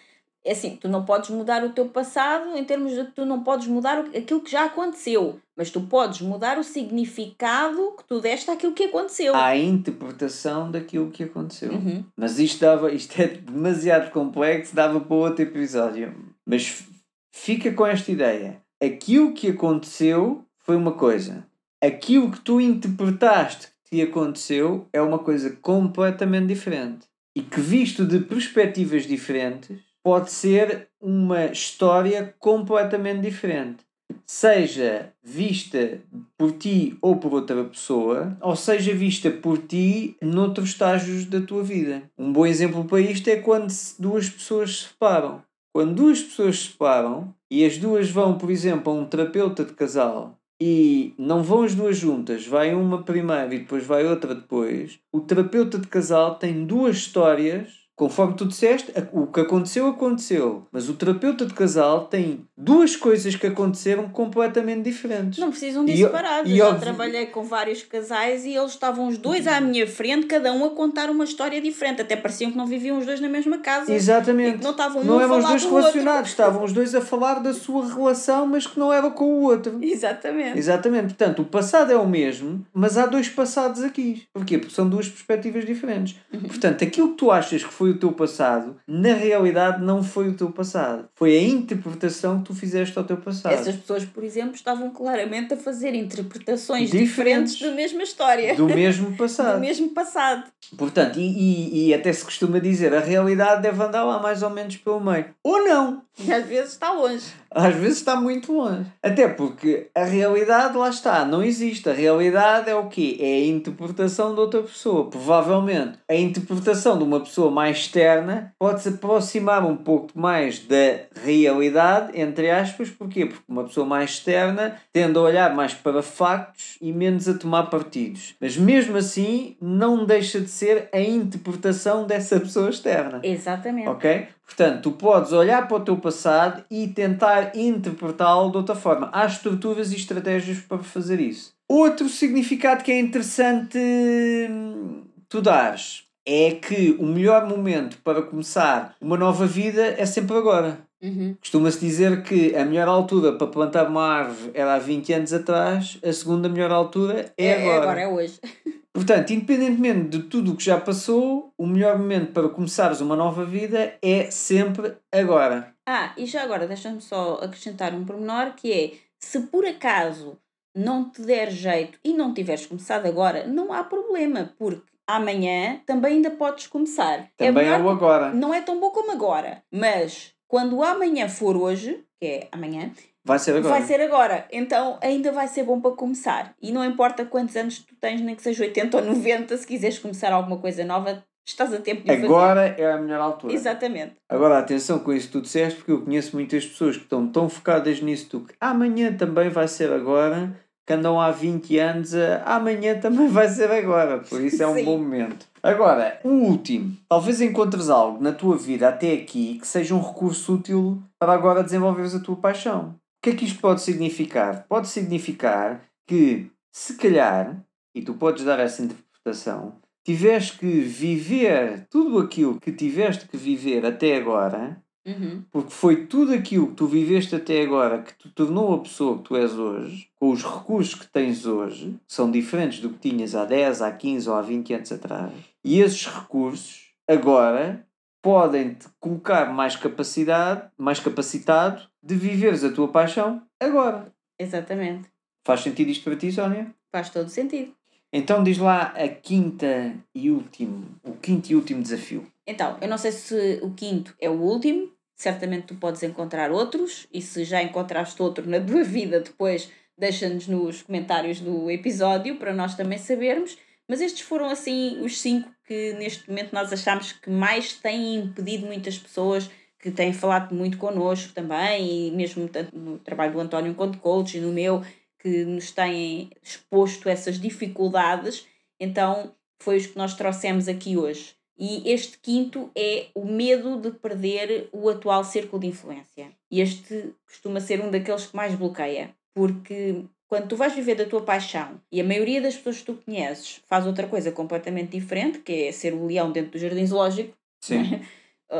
é assim, tu não podes mudar o teu passado em termos de tu não podes mudar aquilo que já aconteceu, mas tu podes mudar o significado que tu deste àquilo que aconteceu. À interpretação daquilo que aconteceu. Uhum. Mas isto, dava, isto é demasiado complexo, dava para outro episódio. Mas fica com esta ideia. Aquilo que aconteceu foi uma coisa. Aquilo que tu interpretaste que te aconteceu é uma coisa completamente diferente. E que visto de perspectivas diferentes, pode ser uma história completamente diferente. Seja vista por ti ou por outra pessoa, ou seja vista por ti noutros estágios da tua vida. Um bom exemplo para isto é quando duas pessoas se separam. Quando duas pessoas se separam e as duas vão, por exemplo, a um terapeuta de casal e não vão as duas juntas, vai uma primeiro e depois vai outra depois, o terapeuta de casal tem duas histórias Conforme tu disseste, o que aconteceu, aconteceu. Mas o terapeuta de casal tem duas coisas que aconteceram completamente diferentes. Não precisam de separados. Eu já trabalhei com vários casais e eles estavam os dois à minha frente, cada um a contar uma história diferente. Até pareciam que não viviam os dois na mesma casa. Exatamente. não estavam não um eram os dois do relacionados, outro. estavam os dois a falar da sua relação, mas que não era com o outro. Exatamente. Exatamente. Portanto, o passado é o mesmo, mas há dois passados aqui. Porquê? Porque são duas perspectivas diferentes. Uhum. Portanto, aquilo que tu achas que foi o teu passado, na realidade não foi o teu passado. Foi a interpretação que tu fizeste ao teu passado. Essas pessoas, por exemplo, estavam claramente a fazer interpretações diferentes, Diferentes. da mesma história. Do mesmo passado. Do mesmo passado. Portanto, e, e, e até se costuma dizer, a realidade deve andar lá mais ou menos pelo meio. Ou não! E às vezes está longe. Às vezes está muito longe. Até porque a realidade, lá está, não existe. A realidade é o quê? É a interpretação de outra pessoa. Provavelmente, a interpretação de uma pessoa mais externa pode-se aproximar um pouco mais da realidade, entre aspas. Porquê? Porque uma pessoa mais externa tende a olhar mais para factos e menos a tomar partidos. Mas mesmo assim, não deixa de ser a interpretação dessa pessoa externa. Exatamente. Ok? Portanto, tu podes olhar para o teu passado e tentar interpretá-lo de outra forma. Há estruturas e estratégias para fazer isso. Outro significado que é interessante hum, tu dares é que o melhor momento para começar uma nova vida é sempre agora. Uhum. Costuma-se dizer que a melhor altura para plantar uma árvore era há 20 anos atrás, a segunda melhor altura é, É, agora. agora, é hoje. Portanto, independentemente de tudo o que já passou, o melhor momento para começares uma nova vida é sempre agora. Ah, e já agora deixa-me só acrescentar um pormenor que é se por acaso não te der jeito e não tiveres começado agora, não há problema, porque amanhã também ainda podes começar. Também é, melhor- o agora. Não é tão bom como agora, mas quando amanhã for hoje, que é amanhã, Vai ser agora. vai ser agora. Então ainda vai ser bom para começar. E não importa quantos anos tu tens, nem que seja 80 ou 90, se quiseres começar alguma coisa nova, estás a tempo de o fazer. Agora é a melhor altura. Exatamente. Agora, atenção com isso que tu disseste, porque eu conheço muitas pessoas que estão tão focadas nisso do que amanhã também vai ser agora, que andam há 20 anos a amanhã também vai ser agora. Por isso é um bom momento. Agora, o último. Talvez encontres algo na tua vida até aqui que seja um recurso útil para agora desenvolveres a tua paixão. O que é que isto pode significar? Pode significar que, se calhar, e tu podes dar essa interpretação, tiveste que viver tudo aquilo que tiveste que viver até agora, Uhum. porque foi tudo aquilo que tu viveste até agora que te tornou a pessoa que tu és hoje, com os recursos que tens hoje, que são diferentes do que tinhas há 10, há 15 ou há 20 anos atrás, e esses recursos agora podem-te colocar mais capacidade, mais capacitado de viveres a tua paixão agora. Exatamente. Faz sentido isto para ti, Sónia? Faz todo sentido. Então diz lá a quinta e último, o quinto e último desafio. Então, eu não sei se o quinto é o último, certamente tu podes encontrar outros, e se já encontraste outro na tua vida, depois deixa-nos nos comentários do episódio para nós também sabermos. Mas estes foram assim os cinco que neste momento nós achamos que mais têm impedido muitas pessoas que têm falado muito connosco também, e mesmo tanto no trabalho do António enquanto coach e no meu, que nos têm exposto essas dificuldades. Então, foi os que nós trouxemos aqui hoje. E este quinto é o medo de perder o atual círculo de influência. Este costuma ser um daqueles que mais bloqueia, porque quando tu vais viver da tua paixão e a maioria das pessoas que tu conheces faz outra coisa completamente diferente, que é ser o leão dentro do jardim zoológico, Sim.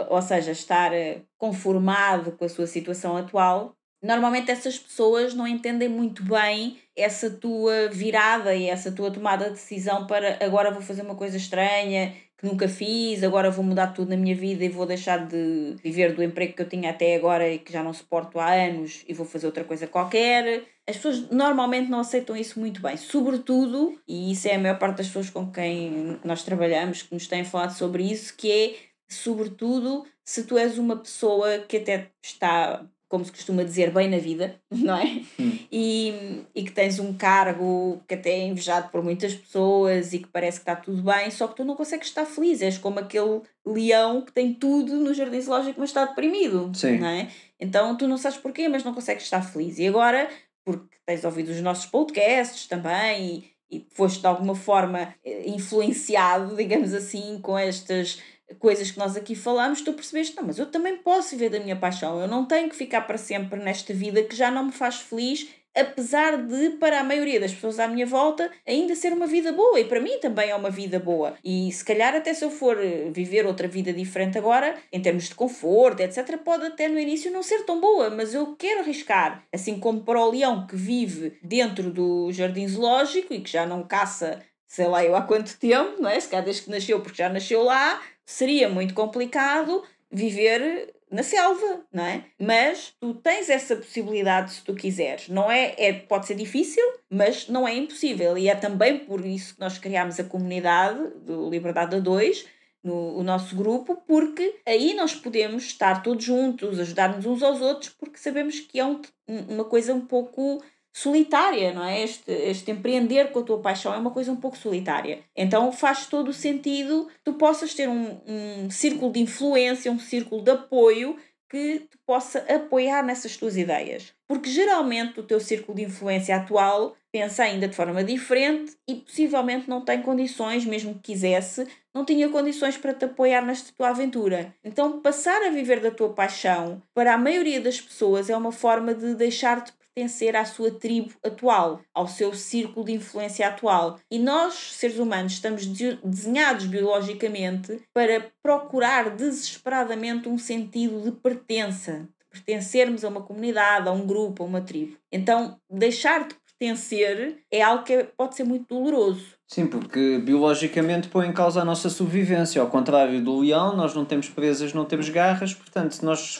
ou seja, estar eh, conformado com a sua situação atual, normalmente essas pessoas não entendem muito bem essa tua virada e essa tua tomada de decisão para agora vou fazer uma coisa estranha que nunca fiz, agora vou mudar tudo na minha vida e vou deixar de viver do emprego que eu tinha até agora e que já não suporto há anos e vou fazer outra coisa qualquer. As pessoas normalmente não aceitam isso muito bem, sobretudo, e isso é a maior parte das pessoas com quem nós trabalhamos que nos têm falado sobre isso, que é sobretudo se tu és uma pessoa que até está, como se costuma dizer, bem na vida, não é? Hum. E, e que tens um cargo que até é invejado por muitas pessoas e que parece que está tudo bem, só que tu não consegues estar feliz. És como aquele leão que tem tudo no jardim zoológico, mas está deprimido, Sim. não é? Então tu não sabes porquê, mas não consegues estar feliz. E agora, porque tens ouvido os nossos podcasts também e, e foste de alguma forma eh, influenciado, digamos assim, com estas coisas que nós aqui falamos, tu percebeste, não, mas eu também posso viver da minha paixão, eu não tenho que ficar para sempre nesta vida que já não me faz feliz, apesar de, para a maioria das pessoas à minha volta, ainda ser uma vida boa, e para mim também é uma vida boa. E se calhar até se eu for eh, viver outra vida diferente agora, em termos de conforto, etc., pode até no início não ser tão boa, mas eu quero arriscar. Assim como para o leão que vive dentro do jardim zoológico e que já não caça sei lá eu há quanto tempo, não é? Se calhar desde que nasceu, porque já nasceu lá, seria muito complicado viver na selva, não é? Mas tu tens essa possibilidade se tu quiseres. Não é, é pode ser difícil, mas não é impossível. E é também por isso que nós criámos a comunidade do Liberdade a 2, no o nosso grupo, porque aí nós podemos estar todos juntos, ajudar-nos uns aos outros, porque sabemos que é um, uma coisa um pouco solitária, não é? Este, este empreender com a tua paixão é uma coisa um pouco solitária. Então faz todo o sentido tu possas ter um, um círculo de influência, um círculo de apoio que te possa apoiar nessas tuas ideias. Porque geralmente o teu círculo de influência atual pensa ainda de forma diferente e possivelmente não tem condições, mesmo que quisesse, não tinha condições para te apoiar nesta tua aventura. Então, passar a viver da tua paixão, para a maioria das pessoas, é uma forma de deixar-te pertencer à sua tribo atual, ao seu círculo de influência atual. E nós, seres humanos, estamos de- desenhados biologicamente para procurar desesperadamente um sentido de pertença, de pertencermos a uma comunidade, a um grupo, a uma tribo. Então, deixar-te pertencer é algo que é- pode ser muito doloroso. Sim, porque biologicamente põe em causa a nossa sobrevivência. Ao contrário do leão, nós não temos presas, não temos garras, portanto, se nós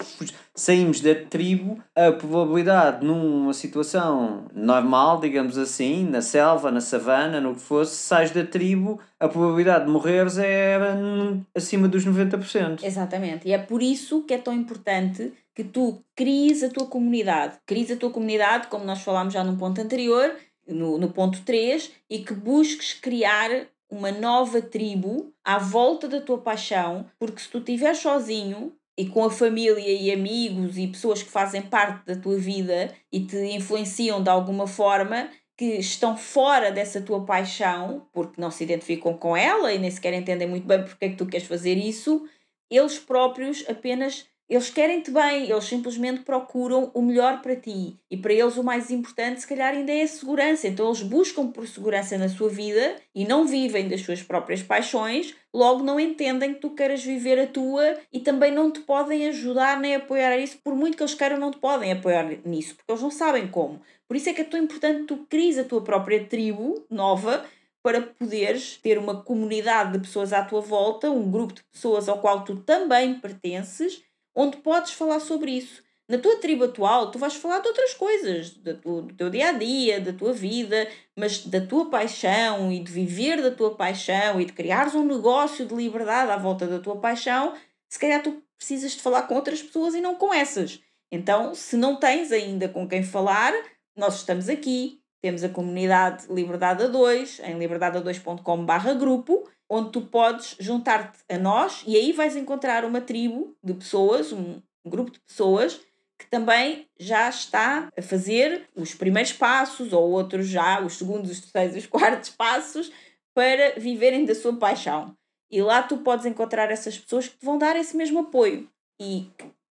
saímos da tribo, a probabilidade numa situação normal, digamos assim, na selva, na savana, no que fosse, sais da tribo, a probabilidade de morreres era hum, acima dos 90%. Exatamente. E é por isso que é tão importante que tu cries a tua comunidade. Cries a tua comunidade, como nós falámos já num ponto anterior, no, no ponto 3, e que busques criar uma nova tribo à volta da tua paixão, porque se tu estiveres sozinho e com a família e amigos e pessoas que fazem parte da tua vida e te influenciam de alguma forma, que estão fora dessa tua paixão, porque não se identificam com ela e nem sequer entendem muito bem porque é que tu queres fazer isso, eles próprios apenas eles querem-te bem, eles simplesmente procuram o melhor para ti. E para eles o mais importante, se calhar, ainda é a segurança. Então eles buscam por segurança na sua vida e não vivem das suas próprias paixões, logo não entendem que tu queiras viver a tua e também não te podem ajudar nem apoiar a isso, por muito que eles queiram, não te podem apoiar nisso, porque eles não sabem como. Por isso é que é tão importante tu cries a tua própria tribo nova para poderes ter uma comunidade de pessoas à tua volta, um grupo de pessoas ao qual tu também pertences, onde podes falar sobre isso. Na tua tribo atual, tu vais falar de outras coisas, da tua- do teu dia a dia, da tua vida, mas da tua paixão e de viver da tua paixão e de criares um negócio de liberdade à volta da tua paixão, se calhar tu precisas de falar com outras pessoas e não com essas. Então, se não tens ainda com quem falar, nós estamos aqui. Temos a comunidade Liberdade a 2 em liberdade2.com.br grupo, onde tu podes juntar-te a nós e aí vais encontrar uma tribo de pessoas, um grupo de pessoas que também já está a fazer os primeiros passos ou outros já os segundos, os terceiros, os quartos passos para viverem da sua paixão. E lá tu podes encontrar essas pessoas que te vão dar esse mesmo apoio. E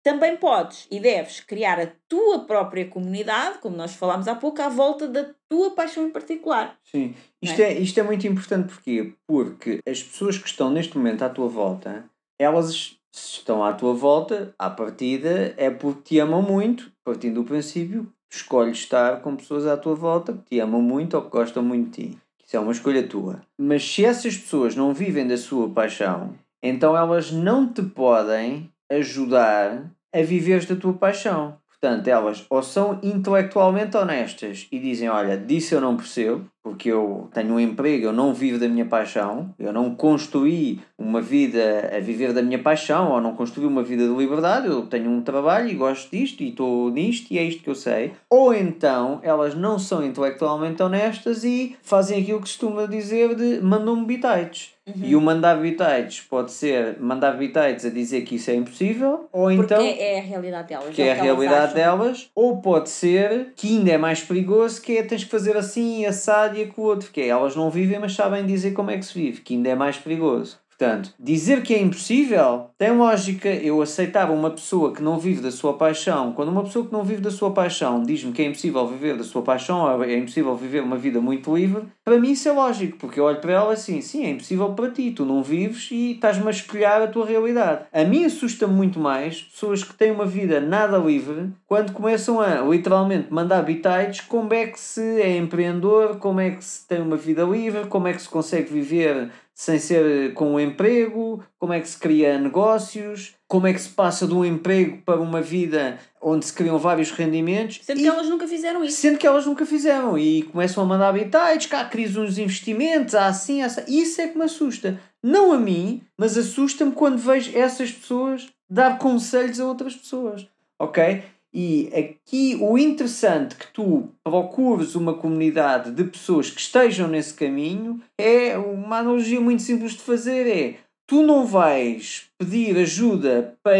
também podes e deves criar a tua própria comunidade, como nós falámos há pouco, à volta da tua paixão em particular. Sim, isto Não é, isto é muito importante porquê? porque as pessoas que estão neste momento à tua volta, elas se estão à tua volta, à partida, é porque te amam muito, partindo do princípio, escolhes estar com pessoas à tua volta que te amam muito ou que gostam muito de ti. Isso é uma escolha tua. Mas se essas pessoas não vivem da sua paixão, então elas não te podem ajudar a viveres da tua paixão. Portanto, elas ou são intelectualmente honestas e dizem: Olha, disso eu não percebo, porque eu tenho um emprego, eu não vivo da minha paixão, eu não construí uma vida a viver da minha paixão, ou não construí uma vida de liberdade, eu tenho um trabalho e gosto disto e estou nisto e é isto que eu sei. Ou então elas não são intelectualmente honestas e fazem aquilo que costuma dizer de mandam-me bitites. E o mandar bitites pode ser mandar bitites a dizer que isso é impossível, ou Porque então é a realidade delas. que é a que elas realidade acham. delas, ou pode ser que ainda é mais perigoso, que é tens que fazer assim, assado e com o outro, que é elas não vivem, mas sabem dizer como é que se vive, que ainda é mais perigoso. Portanto, dizer que é impossível tem lógica. Eu aceitava uma pessoa que não vive da sua paixão. Quando uma pessoa que não vive da sua paixão diz-me que é impossível viver da sua paixão, é impossível viver uma vida muito livre, para mim isso é lógico, porque eu olho para ela assim: sim, é impossível para ti, tu não vives e estás-me a espelhar a tua realidade. A mim assusta-me muito mais pessoas que têm uma vida nada livre quando começam a literalmente mandar bitites como é que se é empreendedor, como é que se tem uma vida livre, como é que se consegue viver sem ser com um emprego, como é que se cria negócios, como é que se passa de um emprego para uma vida onde se criam vários rendimentos. Sendo E- que elas nunca fizeram isso. Sendo que elas nunca fizeram e começam a mandar habitats, cá crise uns investimentos, há assim, há assim. Isso é que me assusta. Não a mim, mas assusta-me quando vejo essas pessoas dar conselhos a outras pessoas. Ok? E aqui o interessante que tu procures uma comunidade de pessoas que estejam nesse caminho é uma analogia muito simples de fazer é tu não vais pedir ajuda para,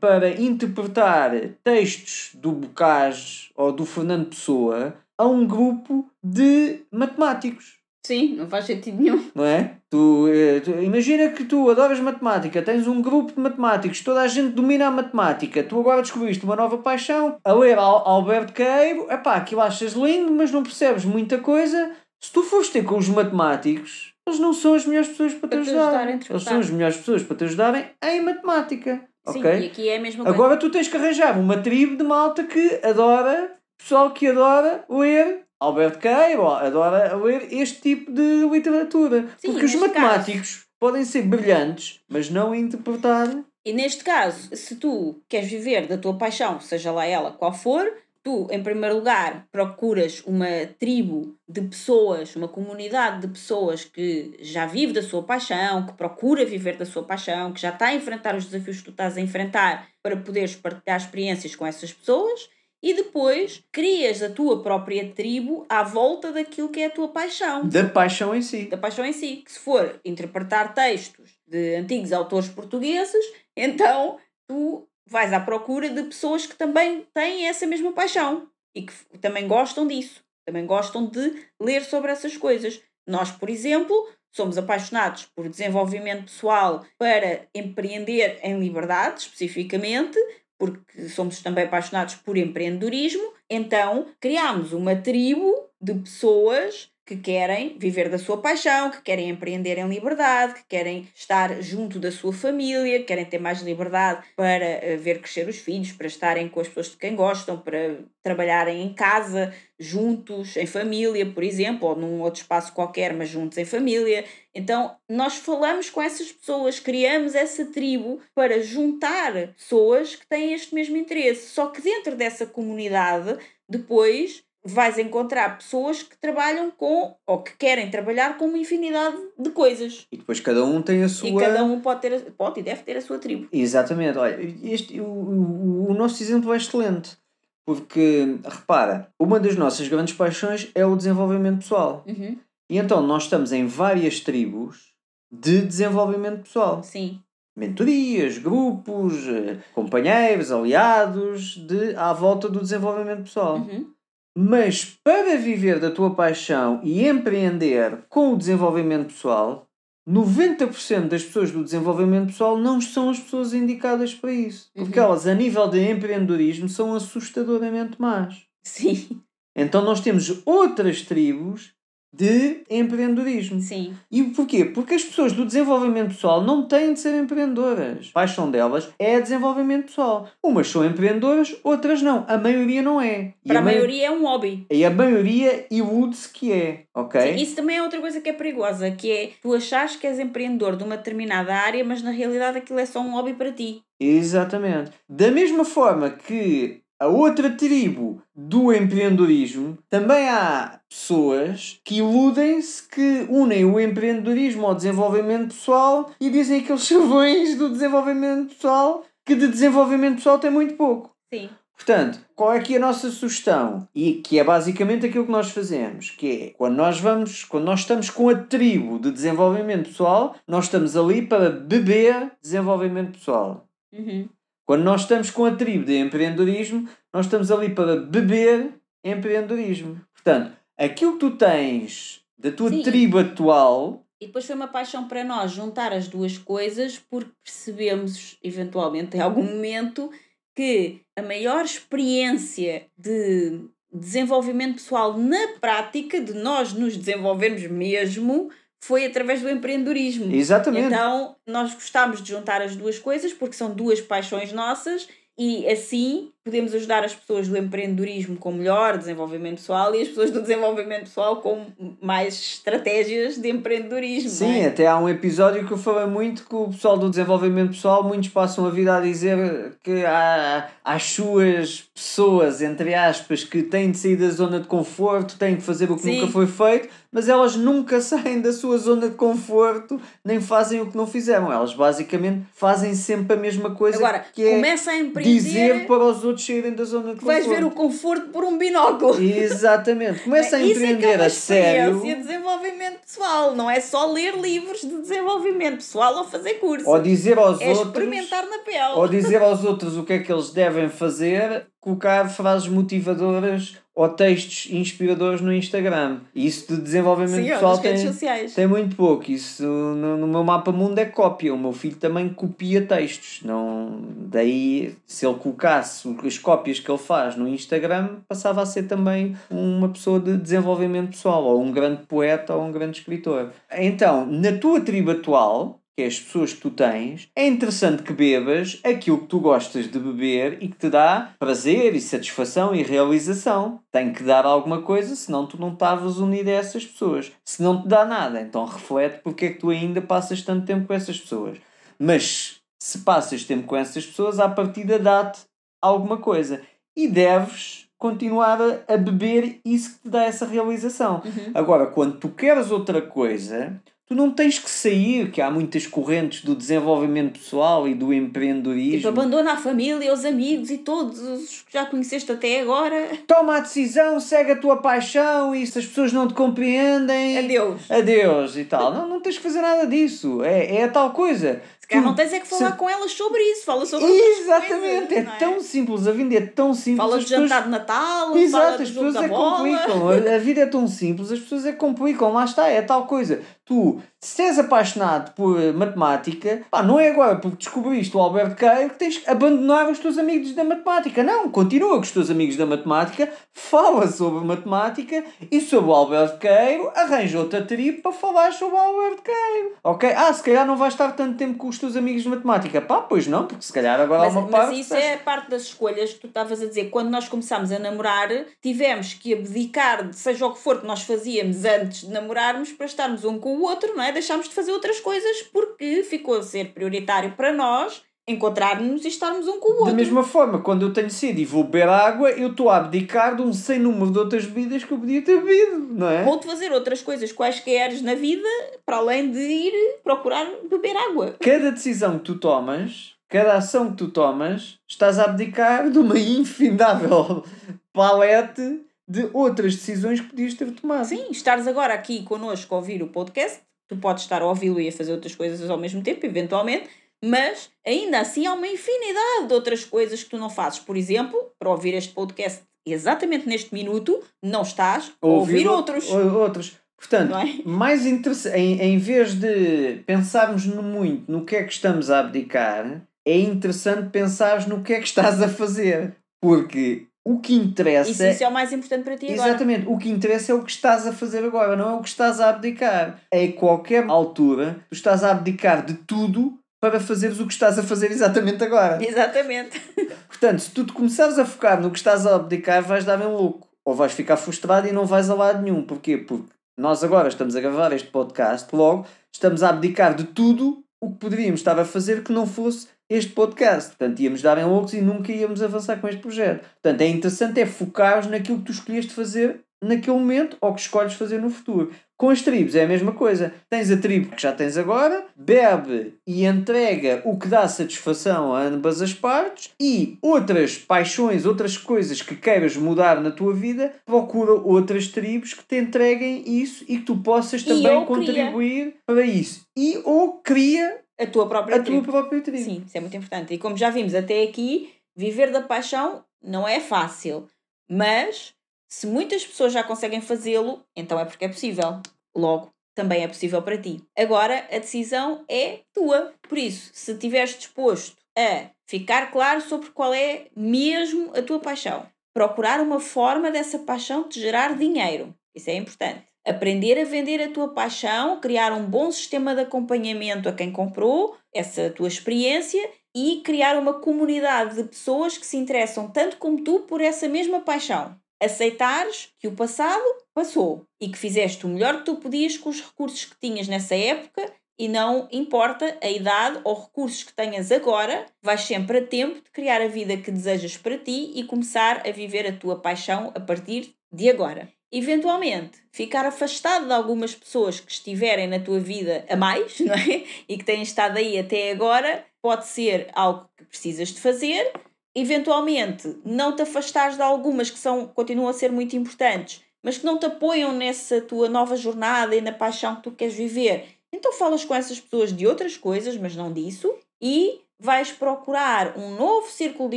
para interpretar textos do Bocage ou do Fernando Pessoa a um grupo de matemáticos Sim, não faz sentido nenhum. não é? Tu, eh, tu- imagina que tu adoras matemática, tens um grupo de matemáticos, toda a gente domina a matemática, tu agora descobriste uma nova paixão, a ler Al Alberto Queiro, epá, aquilo achas lindo, mas não percebes muita coisa. Se tu fores ter com os matemáticos, eles não são as melhores pessoas para te Para te ajudar. ajudar Eles são as melhores pessoas para te ajudarem em matemática. Sim, ok? e aqui é a mesma coisa. Agora tu tens que arranjar uma tribo de malta que adora, pessoal que adora ler Alberto Queiro adora ler este tipo de literatura. Sim, porque os matemáticos podem ser brilhantes, mas não interpretar. E neste caso, se tu queres viver da tua paixão, seja lá ela qual for, tu, em primeiro lugar, procuras uma tribo de pessoas, uma comunidade de pessoas que já vive da sua paixão, que procura viver da sua paixão, que já está a enfrentar os desafios que tu estás a enfrentar para poderes partilhar experiências com essas pessoas. E depois crias a tua própria tribo à volta daquilo que é a tua paixão. Da paixão em si. Da paixão em si. Que se for interpretar textos de antigos autores portugueses, então tu vais à procura de pessoas que também têm essa mesma paixão e que também gostam disso, também gostam de ler sobre essas coisas. Nós, por exemplo, somos apaixonados por desenvolvimento pessoal para empreender em liberdade, especificamente, porque somos também apaixonados por empreendedorismo, então criámos uma tribo de pessoas que querem viver da sua paixão, que querem empreender em liberdade, que querem estar junto da sua família, que querem ter mais liberdade para eh, ver crescer os filhos, para estarem com as pessoas de quem gostam, para trabalharem em casa, juntos, em família, por exemplo, ou num outro espaço qualquer, mas juntos em família. Então, nós falamos com essas pessoas, criamos essa tribo para juntar pessoas que têm este mesmo interesse. Só que dentro dessa comunidade, depois vais encontrar pessoas que trabalham com ou que querem trabalhar com uma infinidade de coisas. E depois cada um tem a sua. E cada um pode ter, a, pode e deve ter a sua tribo. Exatamente. Olha, este, o, o, o nosso exemplo é excelente. Porque, repara, uma das nossas grandes paixões é o desenvolvimento pessoal. Uhum. E então nós estamos em várias tribos de desenvolvimento pessoal. Sim. Mentorias, grupos, eh, companheiros, aliados, de, à volta do desenvolvimento pessoal. Uhum. Mas para viver da tua paixão e empreender com o desenvolvimento pessoal, 90% das pessoas do desenvolvimento pessoal não são as pessoas indicadas para isso. Porque Uhum. elas, a nível de empreendedorismo, são assustadoramente más. Sim, Então nós temos outras tribos de empreendedorismo. sim. E porquê? Porque as pessoas do desenvolvimento pessoal não têm de ser empreendedoras. A paixão delas é desenvolvimento pessoal. Umas são empreendedoras, outras não. A maioria não é. E Para a mai- maioria é um hobby. E a maioria ilude-se que é, ok? Sim, isso também é outra coisa que é perigosa, que é tu achares que és empreendedor de uma determinada área, mas na realidade aquilo é só um hobby para ti. Exatamente. Da mesma forma que a outra tribo do empreendedorismo, também há pessoas que iludem-se que unem o empreendedorismo ao desenvolvimento pessoal e dizem aqueles chavões do desenvolvimento pessoal que de desenvolvimento pessoal tem muito pouco. Sim. Portanto, qual é aqui a nossa sugestão? E que é basicamente aquilo que nós fazemos, que é quando nós vamos, quando nós estamos com a tribo de desenvolvimento pessoal, nós estamos ali para beber desenvolvimento pessoal. Uhum. Quando nós estamos com a tribo de empreendedorismo, nós estamos ali para beber empreendedorismo. Portanto, aquilo que tu tens da tua Sim. tribo atual, E depois foi uma paixão para nós juntar as duas coisas porque percebemos, eventualmente, em algum momento, que a maior experiência de desenvolvimento pessoal na prática, de nós nos desenvolvermos mesmo, foi através do empreendedorismo. exatamente. Então, nós gostamos de juntar as duas coisas porque são duas paixões nossas e assim podemos ajudar as pessoas do empreendedorismo com melhor desenvolvimento pessoal e as pessoas do desenvolvimento pessoal com mais estratégias de empreendedorismo. Sim, é? até há um episódio que eu falei muito que o pessoal do desenvolvimento pessoal, muitos passam a vida a dizer que há, há as suas pessoas, entre aspas, que têm de sair da zona de conforto, têm de fazer o que Sim. nunca foi feito, mas elas nunca saem da sua zona de conforto, nem fazem o que não fizeram. Elas basicamente fazem sempre a mesma coisa Agora, que é começa a empreender, dizer para os outros saírem da zona de conforto. vais ver o conforto por um binóculo. Exatamente. Começa a é é empreender uma a sério. de desenvolvimento pessoal, não é só ler livros de desenvolvimento pessoal ou fazer curso. Ou dizer aos é outros. experimentar na pele. Ou dizer aos outros o que é que eles devem fazer, colocar frases motivadoras ou textos inspiradores no Instagram. Isso de desenvolvimento Sim, pessoal tem, sociais. tem muito pouco. Isso no, no meu mapa mundo é cópia. O meu filho também copia textos. Não, daí, se ele colocasse as cópias que ele faz no Instagram, passava a ser também uma pessoa de desenvolvimento pessoal, ou um grande poeta ou um grande escritor. Então, na tua tribo atual, que é as pessoas que tu tens, é interessante que bebas aquilo que tu gostas de beber e que te dá prazer e satisfação e realização. Tem que dar alguma coisa, senão tu não estavas unido a essas pessoas. Se não te dá nada, então reflete porque é que tu ainda passas tanto tempo com essas pessoas. Mas se passas tempo com essas pessoas, à partida dá-te alguma coisa. E deves continuar a, beber isso que te dá essa realização. Uhum. Agora, quando tu queres outra coisa, tu não tens que sair, que há muitas correntes do desenvolvimento pessoal e do empreendedorismo. Tipo, abandona a família, os amigos e todos os que já conheceste até agora. Toma a decisão, segue a tua paixão e se as pessoas não te compreendem. Adeus. Adeus e tal. não, não tens que fazer nada disso. É, é a tal coisa. Calhar não tens é que falar com elas sobre isso. Fala sobre Exatamente. Coisas, é, é, tão simples. A vida é tão simples. Fala de pessoas... jantar de Natal. Exato, as pessoas é complicam. A, vida é tão simples, as pessoas é que complicam. Lá está, é tal coisa. Tu, se és apaixonado por matemática, pá, não é agora porque descobriste o Alberto Queiro que tens que abandonar os teus amigos da matemática. Não, continua com os teus amigos da matemática, fala sobre matemática e sobre o Alberto Queiro, arranja outra tribo para falar sobre o Alberto Queiro. Ok? Ah, se calhar não vais estar tanto tempo com os teus amigos de matemática. Pá, pois não, porque se calhar agora Mas, há uma mas parte. isso é parte das escolhas que tu estavas a dizer. Quando nós começámos a namorar, tivemos que abdicar de seja o que for que nós fazíamos antes de namorarmos para estarmos um com o outro, não é? Deixámos de fazer outras coisas porque ficou a ser prioritário para nós encontrar-nos e estarmos um com o outro. Da mesma forma, quando eu tenho sede e vou beber água, eu estou a abdicar de um sem número de outras bebidas que eu podia ter bebido, não é? Ou de fazer outras coisas quaisquer na vida, para além de ir procurar beber água. Cada decisão que tu tomas, cada ação que tu tomas, estás a abdicar de uma infindável palete de outras decisões que podias ter tomado. Sim, estares agora aqui connosco a ouvir o podcast, tu podes estar a ouvi-lo e a fazer outras coisas ao mesmo tempo, eventualmente, mas ainda assim há uma infinidade de outras coisas que tu não fazes. Por exemplo, para ouvir este podcast exatamente neste minuto, não estás a ouvir, outros. outros. Portanto, é? mais em, em vez de pensarmos no muito no que é que estamos a abdicar, é interessante pensares no que é que estás a fazer. Porque o que interessa. Se isso é o mais importante para ti agora. Exatamente, o que interessa é o que estás a fazer agora, não é o que estás a abdicar. Em qualquer altura, tu estás a abdicar de tudo para fazeres o que estás a fazer exatamente agora. Exatamente. Portanto, se tu te começares a focar no que estás a abdicar, vais dar bem louco. Ou vais ficar frustrado e não vais a lado nenhum. Porquê? Porque nós agora estamos a gravar este podcast, logo estamos a abdicar de tudo o que poderíamos estar a fazer que não fosse este podcast. Portanto, íamos dar em loucos e nunca íamos avançar com este projeto. Portanto, é interessante é focares naquilo que tu escolheste fazer naquele momento ou que escolhes fazer no futuro. Com as tribos é a mesma coisa. Tens a tribo que já tens agora, bebe e entrega o que dá satisfação a ambas as partes e outras paixões, outras coisas que queiras mudar na tua vida, procura outras tribos que te entreguem isso e que tu possas também contribuir para isso. E ou cria A tua própria a tribo. tua própria tribo. Sim, isso é muito importante. E como já vimos até aqui, viver da paixão não é fácil. Mas se muitas pessoas já conseguem fazê-lo, então é porque é possível. Logo, também é possível para ti. Agora, a decisão é tua. Por isso, se estiveres disposto a ficar claro sobre qual é mesmo a tua paixão, procurar uma forma dessa paixão te gerar dinheiro. Isso é importante. Aprender a vender a tua paixão, criar um bom sistema de acompanhamento a quem comprou essa tua experiência e criar uma comunidade de pessoas que se interessam tanto como tu por essa mesma paixão. Aceitares que o passado passou e que fizeste o melhor que tu podias com os recursos que tinhas nessa época e não importa a idade ou recursos que tenhas agora, vais sempre a tempo de criar a vida que desejas para ti e começar a viver a tua paixão a partir de agora. Eventualmente, ficar afastado de algumas pessoas que estiverem na tua vida a mais, não é? E que têm estado aí até agora, pode ser algo que precisas de fazer. Eventualmente, não te afastares de algumas que são, continuam a ser muito importantes, mas que não te apoiam nessa tua nova jornada e na paixão que tu queres viver. Então falas com essas pessoas de outras coisas, mas não disso, e vais procurar um novo círculo de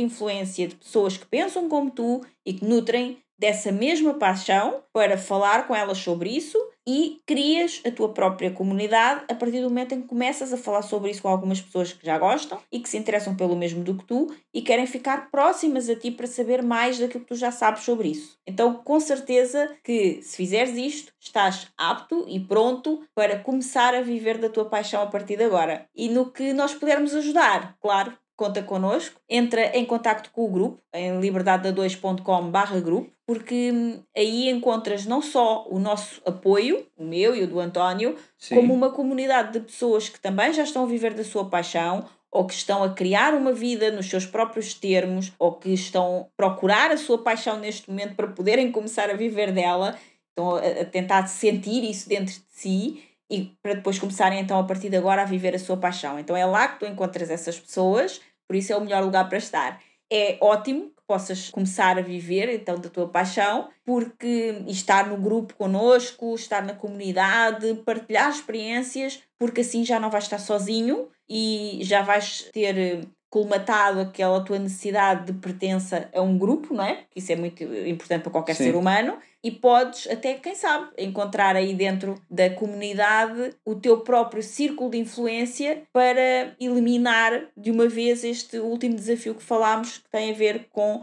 influência de pessoas que pensam como tu e que nutrem dessa mesma paixão para falar com elas sobre isso e crias a tua própria comunidade a partir do momento em que começas a falar sobre isso com algumas pessoas que já gostam e que se interessam pelo mesmo do que tu e querem ficar próximas a ti para saber mais daquilo que tu já sabes sobre isso. Então, com certeza que se fizeres isto, estás apto e pronto para começar a viver da tua paixão a partir de agora. E no que nós pudermos ajudar, claro, conta connosco, entra em contato com o grupo em liberdade2.com grupo, porque hum, aí encontras não só o nosso apoio, o meu e o do António, Sim. como uma comunidade de pessoas que também já estão a viver da sua paixão ou que estão a criar uma vida nos seus próprios termos, ou que estão a procurar a sua paixão neste momento para poderem começar a viver dela, estão a tentar sentir isso dentro de si e para depois começarem então a partir de agora a viver a sua paixão. Então é lá que tu encontras essas pessoas, por isso é o melhor lugar para estar. É ótimo possas começar a viver então da tua paixão, porque estar no grupo connosco, estar na comunidade, partilhar experiências, porque assim já não vais estar sozinho e já vais ter colmatado aquela tua necessidade de pertença a um grupo, não é? Isso é muito importante para qualquer Sim. ser humano. E podes até, quem sabe, encontrar aí dentro da comunidade o teu próprio círculo de influência para eliminar de uma vez este último desafio que falámos, que tem a ver com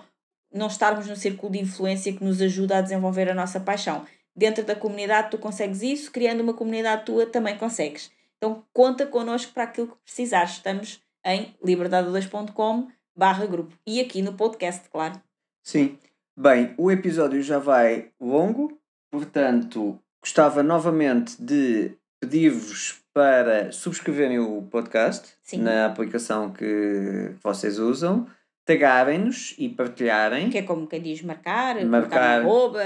não estarmos no círculo de influência que nos ajuda a desenvolver a nossa paixão. Dentro da comunidade tu consegues isso, criando uma comunidade tua também consegues. Então conta connosco para aquilo que precisares. Estamos em liberdade2.com barra grupo. E aqui no podcast, claro. Sim. Bem, o episódio já vai longo, portanto, gostava novamente de pedir-vos para subscreverem o podcast Sim. na aplicação que vocês usam, tagarem-nos e partilharem. Que é como quem diz marcar, marcar arroba.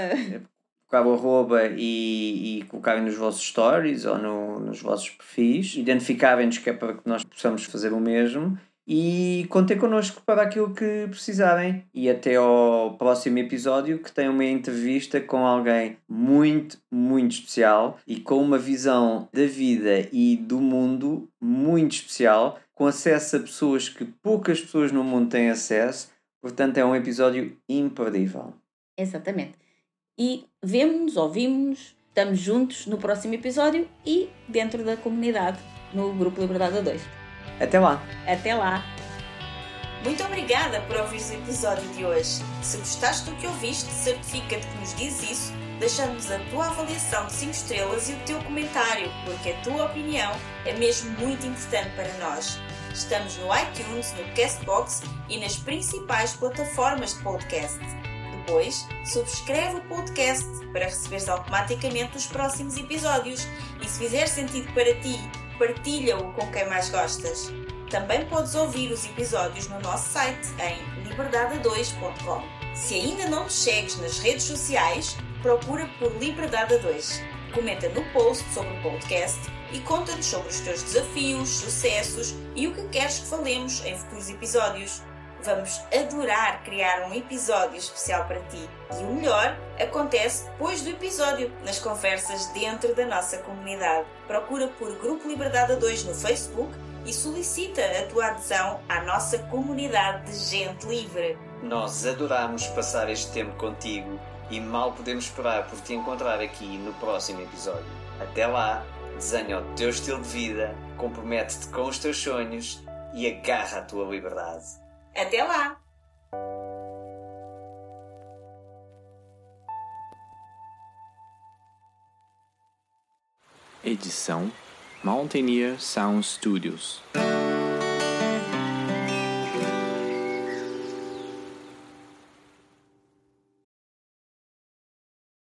Colocar o arroba e, e colocarem nos vossos stories ou no, nos vossos perfis, identificarem-nos que é para que nós possamos fazer o mesmo e contem connosco para aquilo que precisarem. E até ao próximo episódio que tem uma entrevista com alguém muito, muito especial e com uma visão da vida e do mundo muito especial, com acesso a pessoas que poucas pessoas no mundo têm acesso. Portanto, é um episódio imperdível. Exatamente. E vemos-nos, ouvimos-nos, estamos juntos no próximo episódio e dentro da comunidade, no Grupo Liberdade a 2. Até lá! Até lá! Muito obrigada por ouvir o episódio de hoje. Se gostaste do que ouviste, certifica-te que nos diz isso, deixando-nos a tua avaliação de 5 estrelas e o teu comentário, porque a tua opinião é mesmo muito importante para nós. Estamos no iTunes, no Castbox e nas principais plataformas de podcast. Depois, subscreve o podcast para receberes automaticamente os próximos episódios e se fizer sentido para ti, partilha-o com quem mais gostas. Também podes ouvir os episódios no nosso site em liberdade2.com. Se ainda não nos segues nas redes sociais, procura por Liberdade 2. Comenta no post sobre o podcast e conta-nos sobre os teus desafios, sucessos e o que queres que falemos em futuros episódios. Vamos adorar criar um episódio especial para ti. E o melhor acontece depois do episódio, nas conversas dentro da nossa comunidade. Procura por Grupo Liberdade 2 no Facebook e solicita a tua adesão à nossa comunidade de gente livre. Nós adoramos passar este tempo contigo e mal podemos esperar por te encontrar aqui no próximo episódio. Até lá, desenha o teu estilo de vida, compromete-te com os teus sonhos e agarra a tua liberdade. Até lá! Edição Mountaineer Sound Studios.